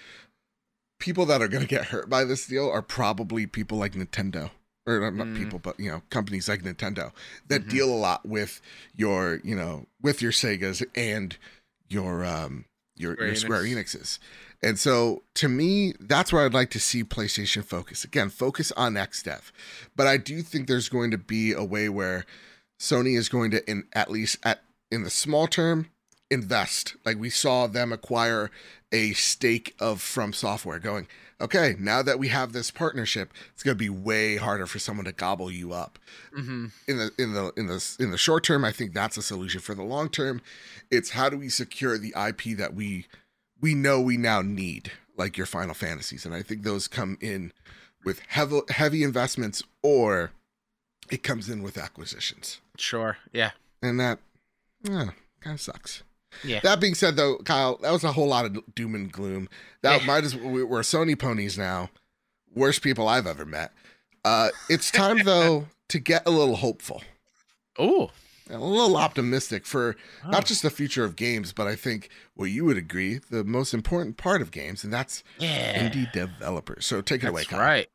A: people that are going to get hurt by this deal are probably people like Nintendo. or not
B: Mm.
A: people, but you know, companies like Nintendo that
B: Mhm.
A: deal a lot with your, you know, with your Segas and your um your,
B: Square
A: your Square
B: Enix.
A: Enixes. And so to me, that's where I'd like to see PlayStation focus. Again, focus on XDev. But I do think there's going to be a way where Sony is going to in at least at in the small term invest. Like we saw them acquire a stake of From Software going, okay, now that we have this partnership, it's going to be way harder for someone to gobble you up.
B: hmm
A: In the in the in the in the short term, I think that's a solution. For the long term, it's how do we secure the IP that we we know we now need, like your Final Fantasies, and I think those come in with heavy heavy investments or it comes in with acquisitions,
B: Sure. Yeah.
A: and that kind of sucks.
B: Yeah.
A: That being said, though, Kyle, that was a whole lot of doom and gloom. That
B: Yeah.
A: might as we- we're Sony ponies now. Worst people I've ever met. Uh, it's time [LAUGHS] though to get a little hopeful,
B: Oh.
A: a little optimistic for not just the future of games, but I think well, you would agree the most important part of games, and that's
B: yeah.
A: indie developers. So take it away,
B: That's
A: Kyle.
B: right.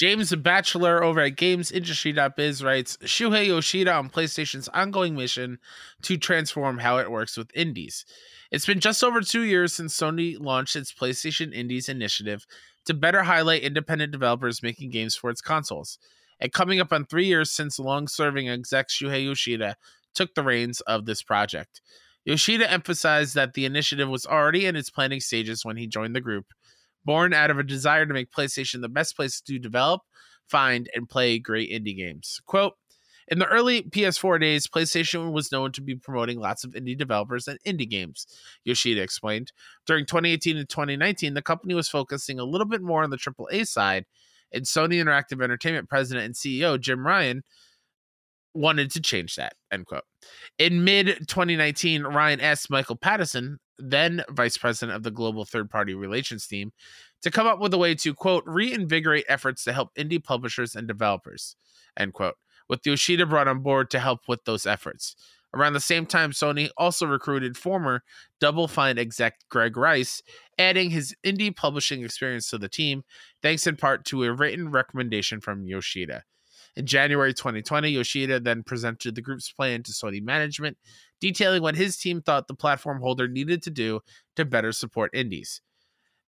B: James Batchelor over at GamesIndustry.biz writes Shuhei Yoshida on PlayStation's ongoing mission to transform how it works with indies. It's been just over two years since Sony launched its PlayStation Indies initiative to better highlight independent developers making games for its consoles. And coming up on three years since long serving exec Shuhei Yoshida took the reins of this project. Yoshida emphasized that the initiative was already in its planning stages when he joined the group, born out of a desire to make PlayStation the best place to develop, find, and play great indie games. Quote In the early PS4 days, PlayStation was known to be promoting lots of indie developers and indie games, Yoshida explained. During 2018 and 2019, the company was focusing a little bit more on the AAA side, and Sony Interactive Entertainment president and CEO Jim Ryan wanted to change that. End quote. In mid 2019, Ryan asked Michael Pattison, then vice president of the global third party relations team, to come up with a way to quote reinvigorate efforts to help indie publishers and developers. End quote. With Yoshida brought on board to help with those efforts. Around the same time, Sony also recruited former Double Fine exec Greg Rice, adding his indie publishing experience to the team, thanks in part to a written recommendation from Yoshida. In January 2020, Yoshida then presented the group's plan to Sony management, detailing what his team thought the platform holder needed to do to better support indies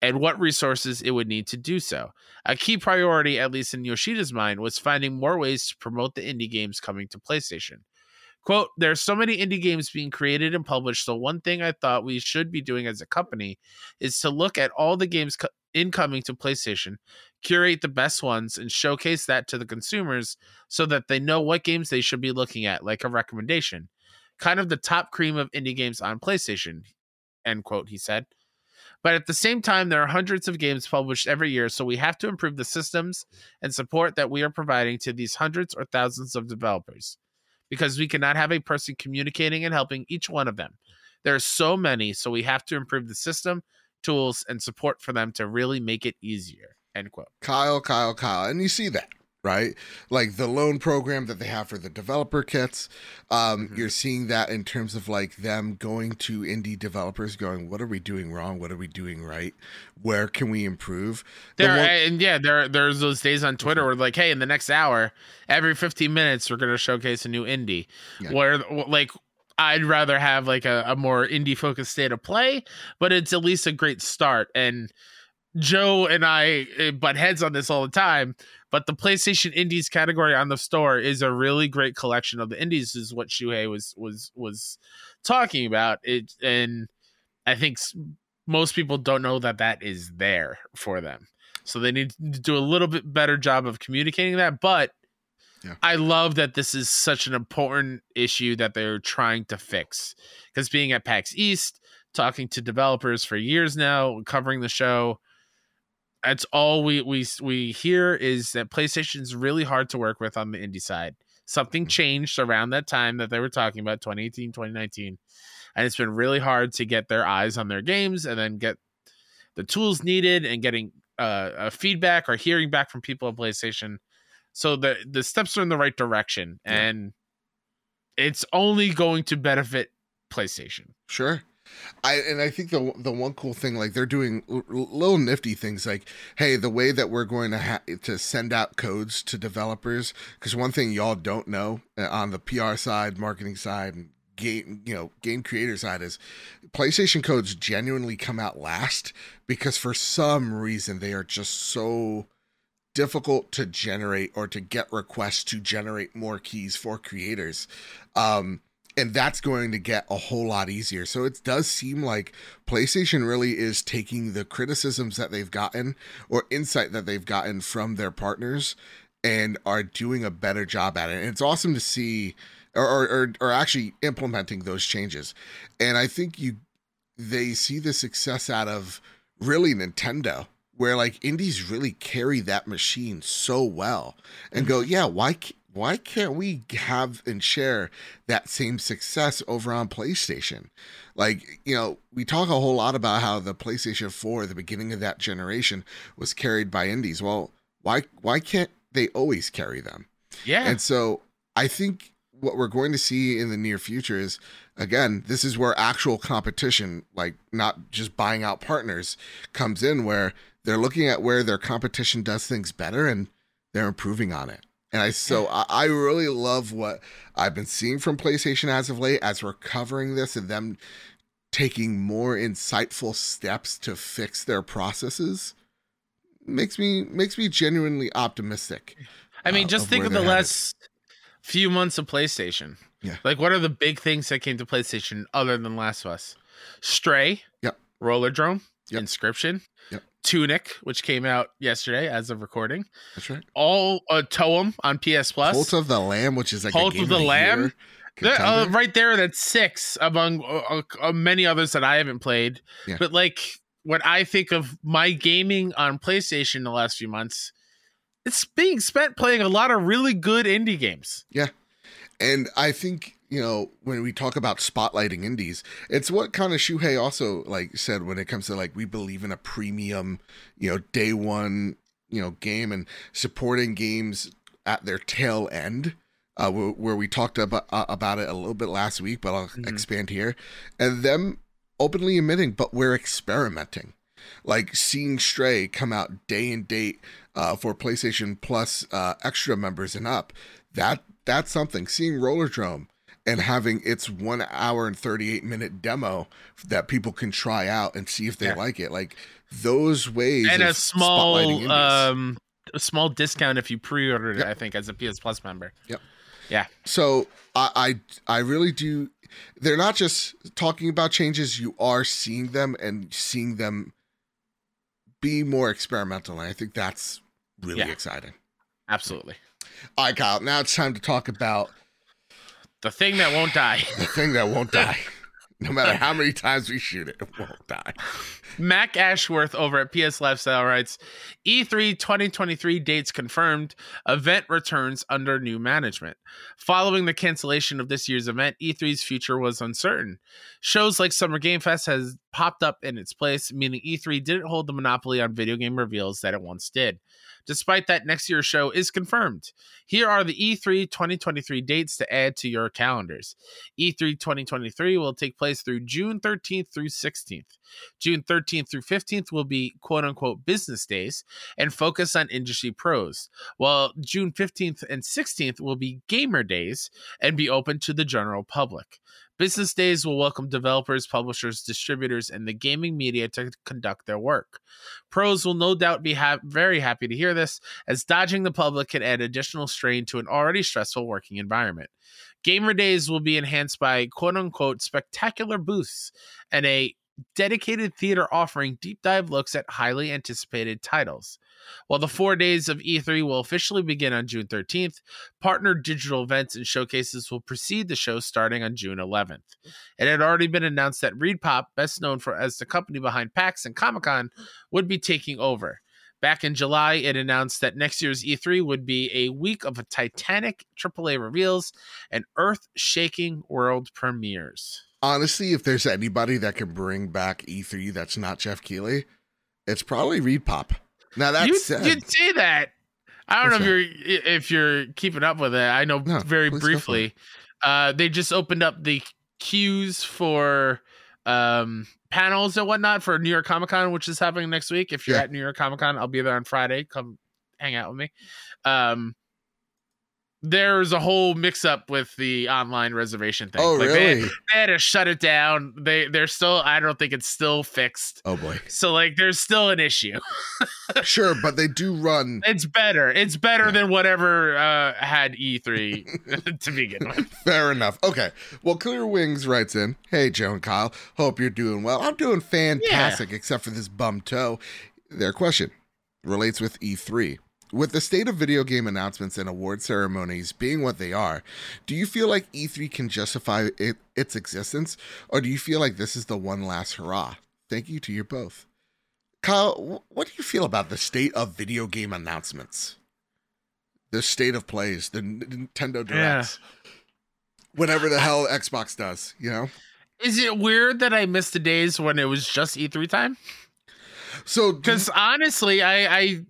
B: and what resources it would need to do so. A key priority, at least in Yoshida's mind, was finding more ways to promote the indie games coming to PlayStation. Quote, there are so many indie games being created and published, so one thing I thought we should be doing as a company is to look at all the games co- incoming to PlayStation, curate the best ones, and showcase that to the consumers so that they know what games they should be looking at, like a recommendation. Kind of the top cream of indie games on PlayStation, end quote, he said. But at the same time, there are hundreds of games published every year, so we have to improve the systems and support that we are providing to these hundreds or thousands of developers because we cannot have a person communicating and helping each one of them. There are so many, so we have to improve the system, tools, and support for them to really make it easier. End quote.
A: Kyle, Kyle, Kyle, and you see that right? Like the loan program that they have for the developer kits. Um,
B: Mhm.
A: You're seeing that in terms of like them going to indie developers, going, "What are we doing wrong? What are we doing right? Where can we improve?" The
B: There
A: one-
B: and yeah, there there's those days on Twitter where like, hey, in the next hour, every 15 minutes, we're gonna showcase a new indie.
A: Yeah.
B: Where like I'd rather have like a, a more indie focused state of play, but it's at least a great start. And Joe and I eh, butt heads on this all the time, but the PlayStation Indies category on the store is a really great collection of the indies. Is what Shuhei was was was talking about. It and I think most people don't know that that is there for them. So they need to do a little bit better job of communicating that. But
A: Yeah.
B: I love that this is such an important issue that they're trying to fix. Because being at PAX East, talking to developers for years now, covering the show, that's all we we we hear is that PlayStation's really hard to work with on the indie side. Something changed around that time that they were talking about 2018, 2019. And it's been really hard to get their eyes on their games and then get the tools needed and getting uh, uh feedback or hearing back from people at PlayStation. So the the steps are in the right direction
A: Yeah.
B: and it's only going to benefit PlayStation.
A: Sure. I and I think the the one cool thing like they're doing l- little nifty things like hey the way that we're going to ha- to send out codes to developers because one thing y'all don't know uh, on the PR side, marketing side, and game you know game creator side is PlayStation codes genuinely come out last because for some reason they are just so difficult to generate or to get requests to generate more keys for creators. Um, and that's going to get a whole lot easier. So it does seem like PlayStation really is taking the criticisms that they've gotten or insight that they've gotten from their partners and are doing a better job at it. And it's awesome to see or or, or actually implementing those changes. And I think you they see the success out of really Nintendo where like indies really carry that machine so well and mm-hmm. go, yeah, why why can't we have and share that same success over on PlayStation? Like, you know, we talk a whole lot about how the PlayStation 4, the beginning of that generation, was carried by indies. Well, why why can't they always carry them?
B: Yeah.
A: And so I think what we're going to see in the near future is again, this is where actual competition, like not just buying out partners, comes in where they're looking at where their competition does things better and they're improving on it. And I so I, I really love what I've been seeing from PlayStation as of late as we're covering this and them taking more insightful steps to fix their processes makes me makes me genuinely optimistic.
B: I mean,
A: uh,
B: just
A: of
B: think of the
A: headed.
B: last few months of PlayStation.
A: Yeah.
B: Like, what are the big things that came to PlayStation other than Last of Us? Stray.
A: Yep.
B: Rollerdrome.
A: Yep.
B: Inscryption.
A: Yep.
B: Tunic, which came out yesterday as of recording.
A: That's right.
B: All uh, Toem on PS Plus.
A: Cult of the Lamb, which is like
B: Cult
A: a game
B: of the Lamb?
A: year
B: uh, right there, that's six among uh, uh, uh, many others that I haven't played.
A: Yeah.
B: But like when I think of my gaming on PlayStation the last few months, it's being spent playing a lot of really good indie games.
A: Yeah, and I think, you know, when we talk about spotlighting indies, it's what kind of Shuhei also like said when it comes to like we believe in a premium, you know, day one, you know, game and supporting games at their tail end. Uh, where, where we talked about uh, about it a little bit last week, but I'll
B: Mhm.
A: expand here, and them openly admitting, but we're experimenting, like seeing Stray come out day and date uh, for PlayStation Plus uh, extra members and up. That that's something. Seeing Rollerdrome and having its one hour and 38 minute demo that people can try out and see if they
B: Yeah.
A: like it. Like those ways
B: and a small um a small discount if you pre-ordered it i think as a ps plus member yep yeah
A: so I, I I really do they're not just talking about changes, you are seeing them and seeing them be more experimental. And I think that's really
B: Yeah.
A: exciting.
B: absolutely
A: All right, Kyle. Now it's time to talk about
B: the thing that won't die
A: the thing that won't die. No matter how many times we shoot it, it won't die.
B: Mac Ashworth over at PS Lifestyle writes E E3 2023 dates confirmed. Event returns under new management. Following the cancellation of this year's event, E3's future was uncertain. Shows like Summer Game Fest has popped up in its place, meaning E3 didn't hold the monopoly on video game reveals that it once did. Despite that, next year's show is confirmed. Here are the E E3 2023 dates to add to your calendars. E3 2023 will take place through June 13th through 16th. June 13th through 15th will be quote unquote business days and focus on industry pros, while June 15th and 16th will be gamer days and be open to the general public. Business days will welcome developers, publishers, distributors, and the gaming media to conduct their work. Pros will no doubt be ha- very happy to hear this, as dodging the public can add additional strain to an already stressful working environment. Gamer days will be enhanced by quote unquote spectacular booths and a dedicated theater offering deep dive looks at highly anticipated titles. While the four days of E3 will officially begin on June 13th, partner digital events and showcases will precede the show starting on June 11th. It had already been announced that ReedPop, best known for as the company behind PAX and Comic Con, would be taking over. Back in July, it announced that next year's E3 would be a week of a titanic AAA reveals and earth shaking world premieres.
A: Honestly, if there's anybody that can bring back E3 that's not Geoff Keighley, it's probably Reed Pop. Now that's
B: you,
A: said,
B: you'd say that. I don't know if you're if you're keeping up with it. I know
A: No,
B: very
A: please go for
B: briefly. Uh, they just opened up the queues for um panels and whatnot for New York Comic Con, which is happening next week. If you're
A: Yeah.
B: at New York Comic Con, I'll be there on Friday. Come hang out with me. Um there's a whole mix up with the online reservation thing.
A: Oh,
B: Like, they-
A: really?
B: They, had to shut it down. They they're still I don't think it's still fixed.
A: Oh boy.
B: So like there's still an issue. [LAUGHS]
A: Sure, but they do run.
B: It's better. It's better
A: Yeah.
B: than whatever uh had E3 [LAUGHS] to begin with. [LAUGHS]
A: Fair enough. Okay. Well, Clear Wings writes in, "Hey Joe and Kyle, hope you're doing well. I'm doing fantastic, except for this bum toe." Their question relates with E3. With the state of video game announcements and award ceremonies being what they are, do you feel like E3 can justify it, its existence, or do you feel like this is the one last hurrah? Thank you to you both. Kyle, what do you feel about the state of video game announcements? The state of plays, the Nintendo Directs whatever the hell Xbox does, you know?
B: Is it weird that I missed the days when it was just E3 time?
A: So,
B: Because honestly, I, I,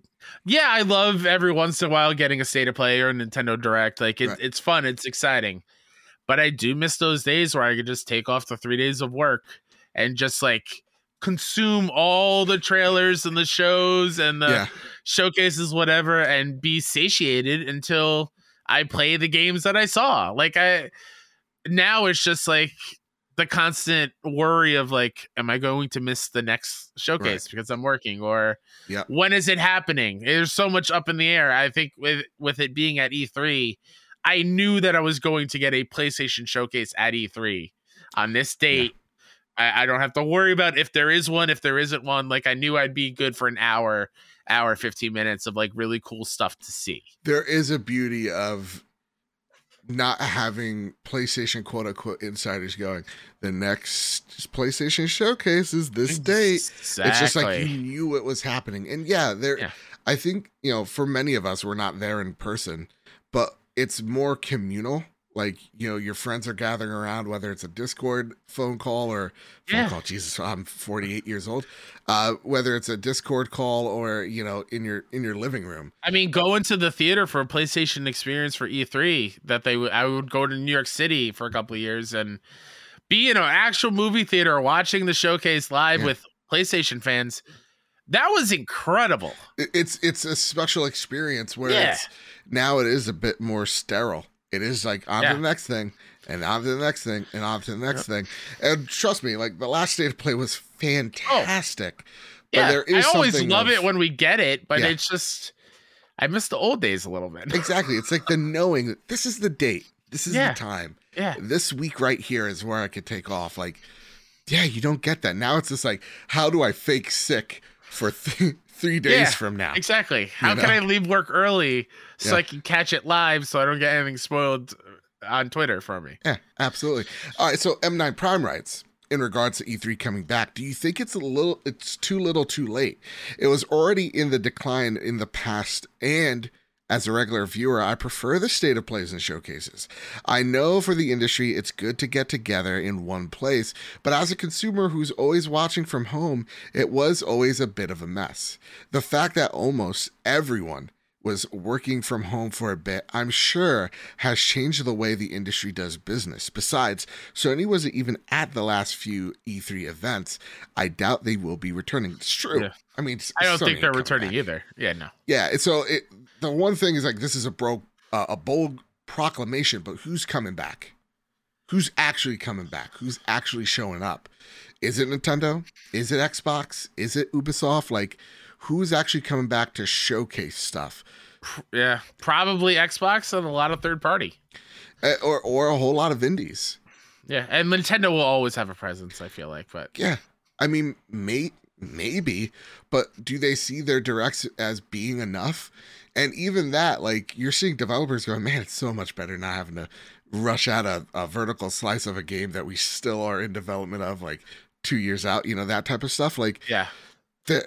B: yeah, I love every once in a while getting a state of play or a Nintendo Direct. Like it,
A: Right.
B: it's fun, it's exciting. But I do miss those days where I could just take off the three days of work and just like consume all the trailers and the shows and the
A: yeah,
B: showcases, whatever, and be satiated until I play the games that I saw. Like I now it's just like the constant worry of like, am I going to miss the next showcase because I'm working or
A: Yeah.
B: when is it happening? There's so much up in the air. I think with with it being at E3, I knew that I was going to get a PlayStation showcase at E3 on this date. I, I don't have to worry about if there is one, if there isn't one. Like I knew I'd be good for an hour, hour, 15 minutes of like really cool stuff to see.
A: there is a beauty of not having PlayStation quote unquote insiders going, the next PlayStation showcase is this date.
B: Exactly.
A: It's just like you knew it was happening. And yeah, there
B: Yeah.
A: I think, you know, for many of us, we're not there in person, but it's more communal. Like, you know, your friends are gathering around, whether it's a Discord phone call or phone
B: Yeah.
A: call. Jesus, I'm 48 years old. Uh, whether it's a Discord call or, you know, in your in your living room.
B: I mean, going to the theater for a PlayStation experience for E3 that they would, I would go to New York City for a couple of years and be in an actual movie theater watching the showcase live
A: Yeah.
B: with PlayStation fans. That was incredible.
A: It's it's a special experience where
B: Yeah.
A: it's now it is a bit more sterile. It is like on
B: Yeah.
A: to the next thing and on to the next thing and on to the next thing. And trust me, like the last state of play was oh. fantastic. But
B: yeah,
A: there is
B: I always love
A: of-
B: it when we get it, but
A: Yeah.
B: it's just I miss the old days a little bit. [LAUGHS]
A: Exactly. It's like the knowing that this is the date. This is
B: Yeah.
A: the time.
B: yeah,
A: This week right here is where I could take off. Like, yeah, you don't get that. Now it's just like, how do I fake sick for th- three days
B: Yeah,
A: from now?
B: exactly. How
A: know?
B: can I leave work early so
A: Yeah.
B: I can catch it live so I don't get anything spoiled on Twitter for me?
A: Yeah, absolutely. All right, so M9 Prime writes in regards to E3 coming back, do you think it's a little it's too little too late? It was already in the decline in the past and as a regular viewer, I prefer the state of plays and showcases. I know for the industry it's good to get together in one place, but as a consumer who's always watching from home, it was always a bit of a mess. The fact that almost everyone was working from home for a bit, I'm sure has changed the way the industry does business. Besides, Sony wasn't even at the last few E3 events. I doubt they will be returning. It's true.
B: Yeah.
A: I mean,
B: I don't
A: Sony
B: think they're returning
A: back.
B: either. Yeah, no.
A: Yeah, so it, the one thing is like this is a bro uh, a bold proclamation, but who's coming back? Who's actually coming back? Who's actually showing up? Is it Nintendo? Is it Xbox? Is it Ubisoft? Like, who's actually coming back to showcase stuff?
B: Yeah, probably Xbox and a lot of third party.
A: Uh, or or a whole lot of indies?
B: Yeah, and Nintendo will always have a presence. I feel like, but
A: Yeah, I mean, may maybe, but do they see their directs as being enough? And even that, like, you're seeing developers going, man, it's so much better not having to rush out a, a vertical slice of a game that we still are in development of, like two years out. You know that type of stuff. Like,
B: yeah,
A: the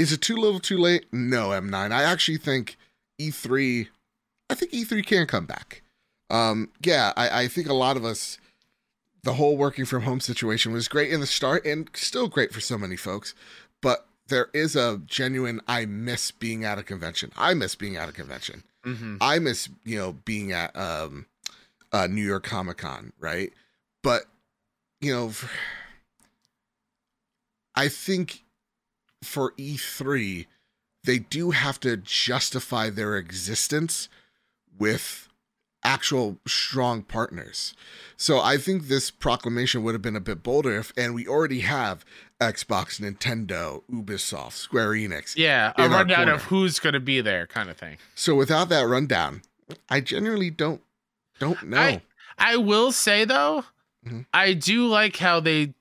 A: is it too little, too late? No, M9. I actually think E3. I think E3 can come back. Um, yeah, I, I think a lot of us, the whole working from home situation was great in the start and still great for so many folks. But there is a genuine I miss being at a convention. I miss being at a convention.
B: hmm
A: I miss you know being at um uh New York Comic Con, right? But you know, [SIGHS] I think for E3, they do have to justify their existence with actual strong partners. So I think this proclamation would have been a bit bolder if, and we already have Xbox, Nintendo, Ubisoft, Square Enix.
B: Yeah, a rundown of who's going to be there, kind of thing.
A: So without that rundown, I genuinely don't don't know.
B: I- I will say though,
A: Mhm.
B: I do like how they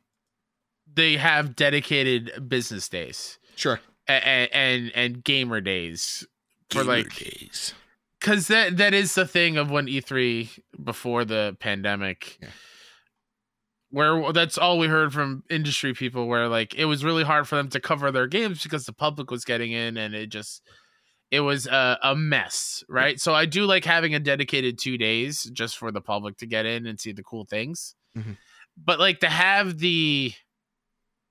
B: they have dedicated business days
A: sure.
B: and and, and gamer days for
A: Gamer
B: like
A: days.
B: because that that is the thing of when E3 before the pandemic.
A: Yeah.
B: Where that's all we heard from industry people, where like it was really hard for them to cover their games because the public was getting in, and it just it was a, a mess, right? So I do like having a dedicated two days just for the public to get in and see the cool things,
A: Mhm.
B: but like to have the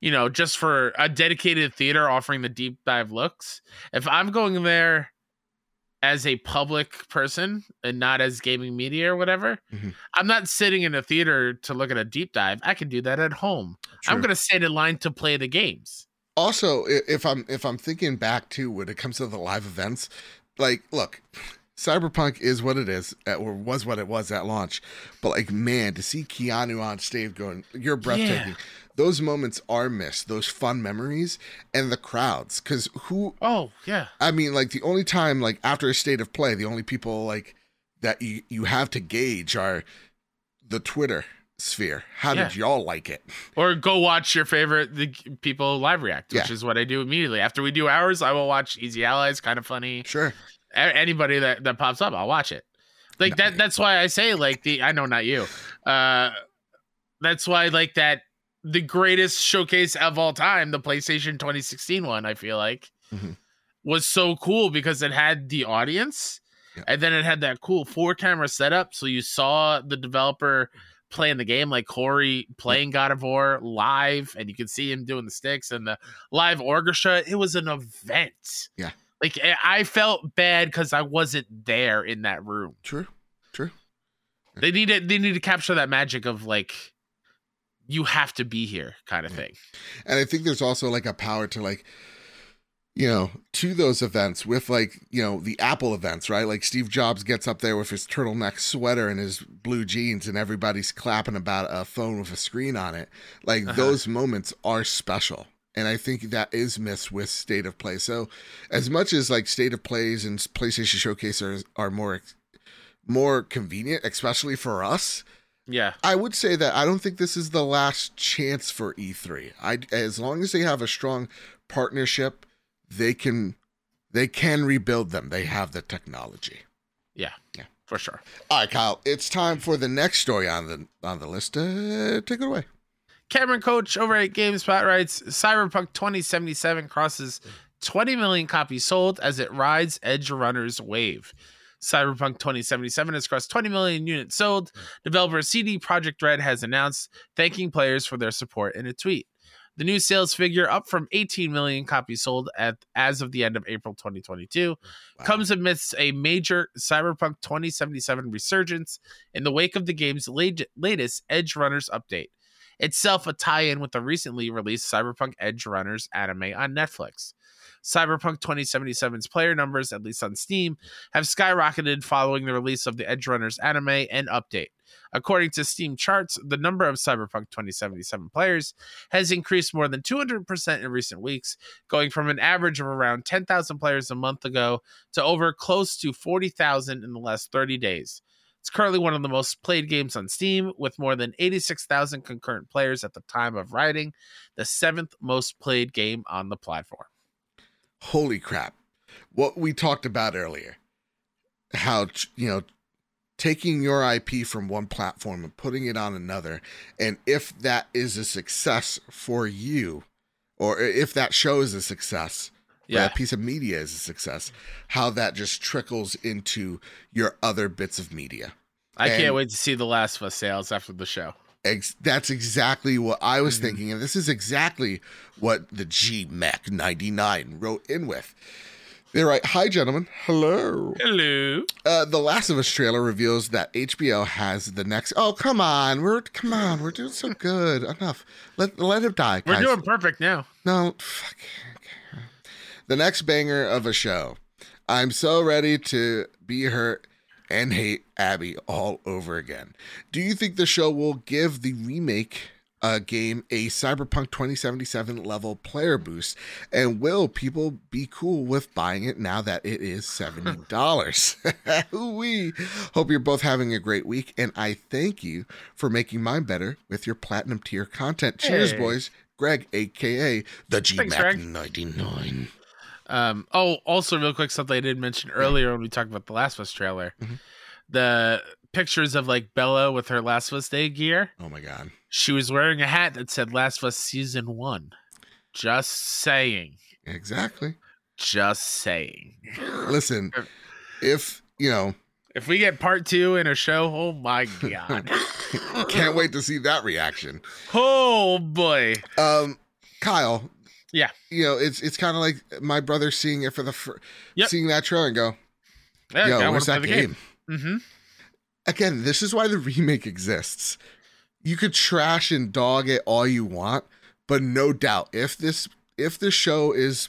B: you know just for a dedicated theater offering the deep dive looks. If I'm going there as a public person and not as gaming media or whatever,
A: Mhm.
B: I'm not sitting in a theater to look at a deep dive. I can do that at home. I'm going to stand in line to play the games.
A: also if i'm if i'm thinking back to when it comes to the live events like look cyberpunk is what it is or was what it was at launch but like man to see keanu on stage going you're breathtaking those moments are missed those fun memories and the crowds because who
B: Oh, yeah.
A: i mean like the only time like after a state of play the only people like that you you have to gauge are the twitter sphere how did y'all like it
B: Or go watch your favorite the people live react, which
A: Yeah.
B: is what I do immediately. After we do ours, I will watch Easy Allies, kind of funny.
A: sure
B: A- Anybody that, that pops up, I'll watch it. Like
A: Not
B: that
A: me.
B: that's why I say like the I know not you. Uh that's why like that the greatest showcase of all time, the PlayStation 2016 one, I feel like
A: Mhm.
B: was so cool because it had the audience
A: Yeah.
B: and then it had that cool four camera setup. So you saw the developer playing the game like Cory playing God of War live and you could see him doing the sticks and the live orchestra. It was an event.
A: Yeah.
B: Like I- I felt bad because I wasn't there in that room.
A: true true
B: They need to they need to capture that magic of like you have to be here kind of thing.
A: and i think there's also like a power to like you know to those events with like you know the apple events right? Like steve jobs gets up there with his turtleneck sweater and his blue jeans and everybody's clapping about a phone with a screen on it. Like
B: Uh-huh.
A: those moments are special. And i think that is missed with state of play. So as much as like state of plays and playstation showcase are, are more more convenient especially for us
B: Yeah.
A: I would say that I don't think this is the last chance for E3. I as long as they have a strong partnership, they can they can rebuild them. They have the technology. Yeah. Yeah.
B: For sure.
A: All right, Kyle, it's time for the next story on the on the list. Uh, take it away.
B: Cameron Koch over at GameSpot writes Cyberpunk 2077 crosses 20 million copies sold as it rides Edgerunners' wave. Cyberpunk 2077 has crossed 20 million units sold. Developer CD Projekt Red has announced thanking players for their support in a tweet. The new sales figure, up from 18 million copies sold at as of the end of April 2022,
A: Wow.
B: comes amidst a major Cyberpunk 2077 resurgence in the wake of the game's late, latest Edgerunners update itself a tie-in with the recently released Cyberpunk Edgerunners anime on Netflix. Cyberpunk 2077's player numbers, at least on Steam, have skyrocketed following the release of the Edgerunners anime and update. According to Steam charts, the number of Cyberpunk 2077 players has increased more than 200% in recent weeks, going from an average of around 10,000 players a month ago to over close to 40,000 in the last 30 days. It's currently one of the most played games on Steam, with more than 86,000 concurrent players at the time of writing, the seventh most played game on the platform.
A: Holy crap! What we talked about earlier, how you know taking your IP from one platform and putting it on another, and if that is a success for you, or if that show is a success,
B: Yeah.
A: that piece of media is a success, how that just trickles into your other bits of media.
B: I
A: And-
B: can't wait to see the Last of Us sales after the show.
A: Ex- that's exactly what I was
B: Mhm.
A: thinking, and this is exactly what the GMAC 99 wrote in with. They write, "Hi, gentlemen. Hello."
B: Hello.
A: Uh, the Last of Us trailer reveals that HBO has the next. Oh, come on, we're come on, we're doing so good. Enough. Let let him die.
B: We're doing perfect now.
A: no. Fuck. The next banger of a show. I'm so ready to be hurt and hate Abby all over again. Do you think the show will give the remake uh, game a Cyberpunk 2077 level player boost? And will people be cool with buying it now that it is $70? [LAUGHS] [LAUGHS] we hope you're both having a great week. And I thank you for making mine better with your platinum tier content. Cheers,
B: Hey.
A: boys. Greg, aka the GMAC 99.
B: Um, oh, also real quick, something I didn't mention earlier when we talked about the Last of Us trailer.
A: Mhm.
B: The pictures of like Bella with her Last of Us Day gear.
A: Oh my God.
B: She was wearing a hat that said Last of Us Season One. Just saying.
A: Exactly.
B: Just saying.
A: Listen, [LAUGHS] if, you know,
B: If we get part two in a show, oh my [LAUGHS] god.
A: can't wait to see that reaction.
B: oh boy.
A: Um, Kyle.
B: Yeah.
A: You know, it's it's kind of like my brother seeing it for the fir-
B: Yep.
A: seeing that trailer and go,
B: Yeah,
A: "Yo, where's that
B: the
A: game?"
B: Mm-hmm.
A: Again, this is why the remake exists. You could trash and dog it all you want, but no doubt, if this if the show is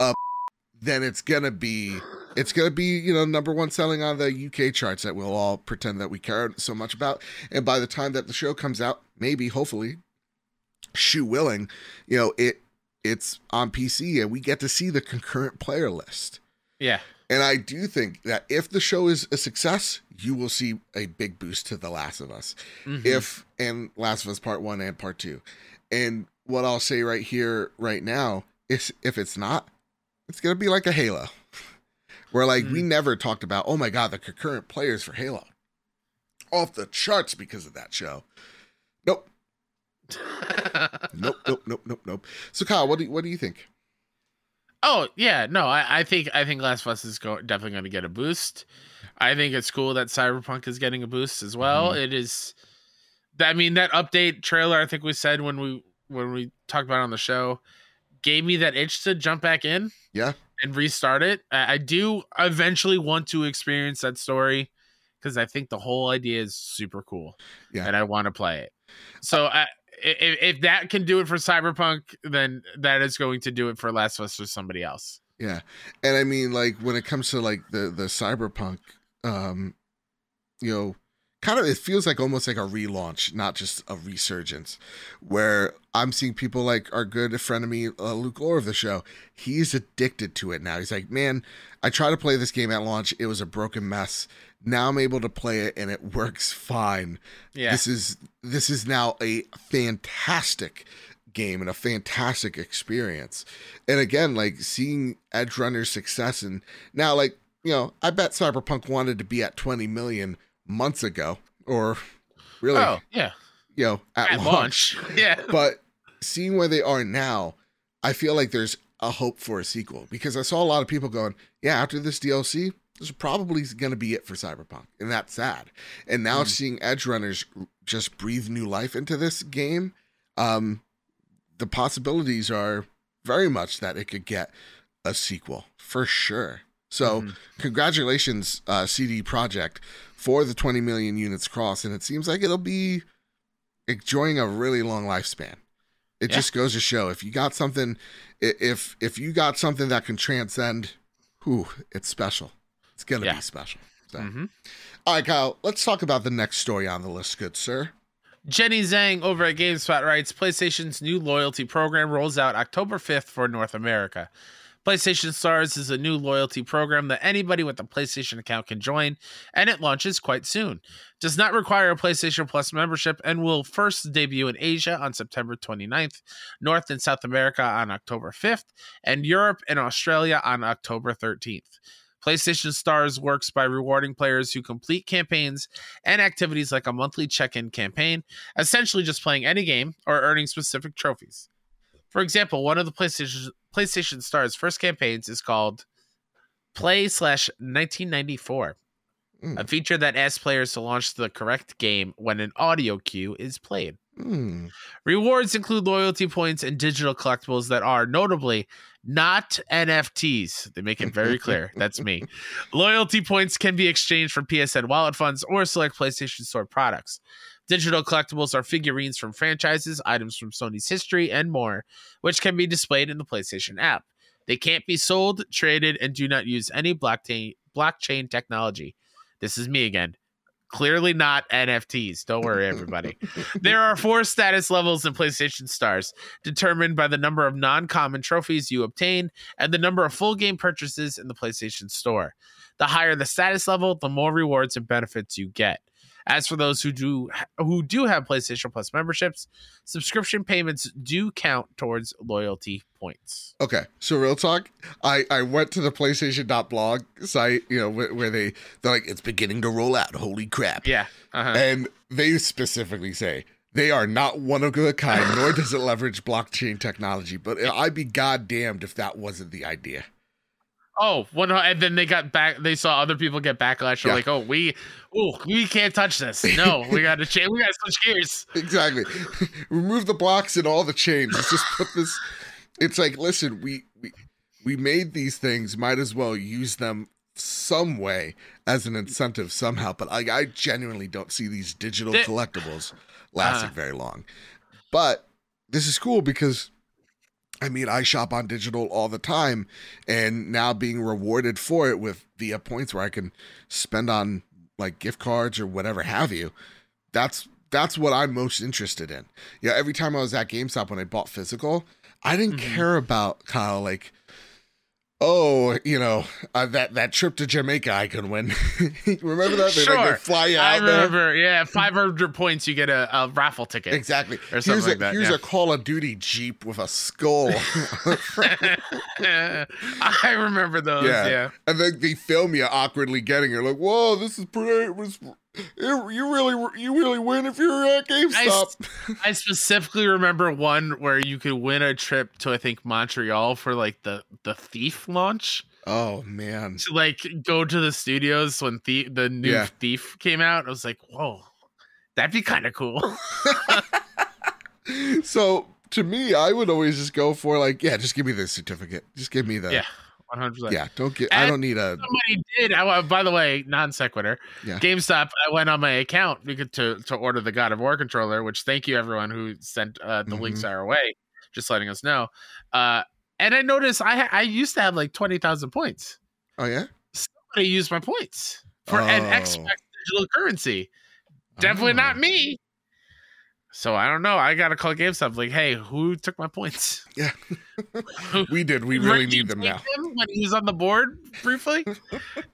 A: up, [LAUGHS] then it's gonna be it's gonna be you know number one selling on the UK charts that we'll all pretend that we care so much about. And by the time that the show comes out, maybe hopefully, shoe willing, you know it it's on PC and we get to see the concurrent player list.
B: Yeah.
A: And I do think that if the show is a success, you will see a big boost to The Last of Us.
B: Mhm.
A: If and Last of Us Part One and Part Two. And what I'll say right here, right now, is if it's not, it's gonna be like a Halo. [LAUGHS] Where like we never talked about, oh my god, the concurrent players for Halo. Off the charts because of that show. [LAUGHS] Nope. Nope, nope, nope, nope. So Kyle, what do you, what do you think?
B: Oh yeah, no, I, I think I think Last of Us is go- definitely going to get a boost. I think it's cool that Cyberpunk is getting a boost as well. Mm-hmm. It is, I mean, that update trailer. I think we said when we when we talked about it on the show, gave me that itch to jump back in.
A: Yeah.
B: and restart it. I, I do eventually want to experience that story because I think the whole idea is super cool.
A: Yeah.
B: and I want to play it. So I. If, if that can do it for Cyberpunk, then that is going to do it for Last of Us or somebody else.
A: Yeah. And I mean like when it comes to like the the cyberpunk um you know kind of it feels like almost like a relaunch, not just a resurgence where I'm seeing people like our good friend of me uh, Luke Orr of the show. He's addicted to it now. He's like, "Man, I tried to play this game at launch. It was a broken mess. Now I'm able to play it and it [LAUGHS] works fine.
B: Yeah,
A: This is this is now a fantastic game and a fantastic experience. And again, like seeing Edgerunners' success and now like, you know, I bet Cyberpunk wanted to be at 20 million months ago or really,
B: oh yeah,
A: you know, at,
B: at
A: launch.
B: launch. [LAUGHS] yeah,
A: But seeing where they are now, I feel like there's a hope for a sequel because I saw a lot of people going, yeah, after this DLC, this is probably going to be it for Cyberpunk. And that's sad. And now
B: Mm.
A: seeing Edgerunners just breathe new life into this game, um, the possibilities are very much that it could get a sequel for sure. So,
B: Mhm.
A: congratulations, uh, CD Projekt, for the 20 million units crossed, And it seems like it'll be enjoying a really long lifespan. It
B: Yeah.
A: just goes to show if you got something, if if you got something that can transcend, whew, it's special. It's gonna
B: Yeah.
A: be special. So,
B: Mhm.
A: all right, Kyle, let's talk about the next story on the list, good sir.
B: Jenny Zhang over at GameSpot writes PlayStation's new loyalty program rolls out October 5th for North America. PlayStation Stars is a new loyalty program that anybody with a PlayStation account can join, and it launches quite soon. Does not require a PlayStation Plus membership and will first debut in Asia on September 29th, North and South America on October 5th, and Europe and Australia on October 13th. PlayStation Stars works by rewarding players who complete campaigns and activities like a monthly check in campaign, essentially just playing any game or earning specific trophies. For example, one of the PlayStation, PlayStation Stars' first campaigns is called Play slash 1994,
A: Mm.
B: a feature that asks players to launch the correct game when an audio cue is played.
A: Hmm.
B: Rewards include loyalty points and digital collectibles that are notably not NFTs. They make it very [LAUGHS] clear. That's me. Loyalty points can be exchanged for PSN wallet funds or select PlayStation Store products. Digital collectibles are figurines from franchises, items from Sony's history, and more, which can be displayed in the PlayStation app. They can't be sold, traded, and do not use any blockchain blockchain technology. This is me again. Clearly not NFTs. Don't worry, everybody. [LAUGHS] there are four status levels in PlayStation Stars, determined by the number of non common trophies you obtain and the number of full game purchases in the PlayStation Store. The higher the status level, the more rewards and benefits you get. As for those who do who do have PlayStation Plus memberships, subscription payments do count towards loyalty points.
A: Okay, so real talk. I I went to the PlayStation.blog site, you know, where, where they they're like it's beginning to roll out. Holy crap!
B: Yeah, uh-huh.
A: and they specifically say they are not one of a kind, nor does it leverage blockchain technology. But I'd be goddamned if that wasn't the idea.
B: Oh, one, and then they got back. They saw other people get backlash. They're
A: Yeah.
B: like, "Oh, we, oh, we can't touch this. No, we got to change. We got to switch gears." [LAUGHS]
A: Exactly. Remove the blocks and all the chains. Let's just put this. It's like, listen, we we we made these things. Might as well use them some way as an incentive somehow. But I, I genuinely don't see these digital collectibles lasting
B: Uh.
A: very long. But this is cool because. I mean, I shop on digital all the time, and now being rewarded for it with via points where I can spend on like gift cards or whatever have you. That's that's what I'm most interested in. Yeah, every time I was at GameStop when I bought physical, I didn't
B: Mhm.
A: care about Kyle like, oh, you know, uh, that that trip to Jamaica I can win. [LAUGHS] remember that? They, like, they
B: Sure.
A: fly you
B: I
A: out there.
B: remember. Yeah, five hundred points, you get a, a raffle ticket.
A: Exactly.
B: Or something
A: here's a,
B: like that,
A: here's
B: yeah.
A: a Call of Duty Jeep with a skull. [LAUGHS]
B: I remember those.
A: Yeah.
B: Yeah.
A: and then they film you awkwardly getting it. Like, whoa, this is pretty. You really, you really win if you're at GameStop. [LAUGHS]
B: I specifically remember one where you could win a trip to I think Montreal for like the the Thief launch.
A: oh man.
B: To like go to the studios when the the new
A: Yeah.
B: Thief came out. I was like, whoa, that'd be kind of cool. [LAUGHS]
A: So to me, I would always just go for like, yeah, just give me the certificate. Just give me the
B: yeah, one hundred percent.
A: yeah. Don't get. I don't need a
B: Somebody did. I, by the way, non sequitur.
A: Yeah.
B: GameStop. I went on my account to to order the God of War controller. Which thank you everyone who sent uh, the
A: Mm-hmm.
B: links our way, just letting us know. Uh, and I noticed I I used to have like twenty thousand points.
A: Oh yeah.
B: Somebody used my points for an
A: Oh.
B: expect digital currency. Definitely
A: Oh.
B: not me. So I don't know. I gotta call GameStop. Like, hey, who took my points?
A: Yeah. [LAUGHS] We did. We really need them now.
B: him when he was on the board briefly.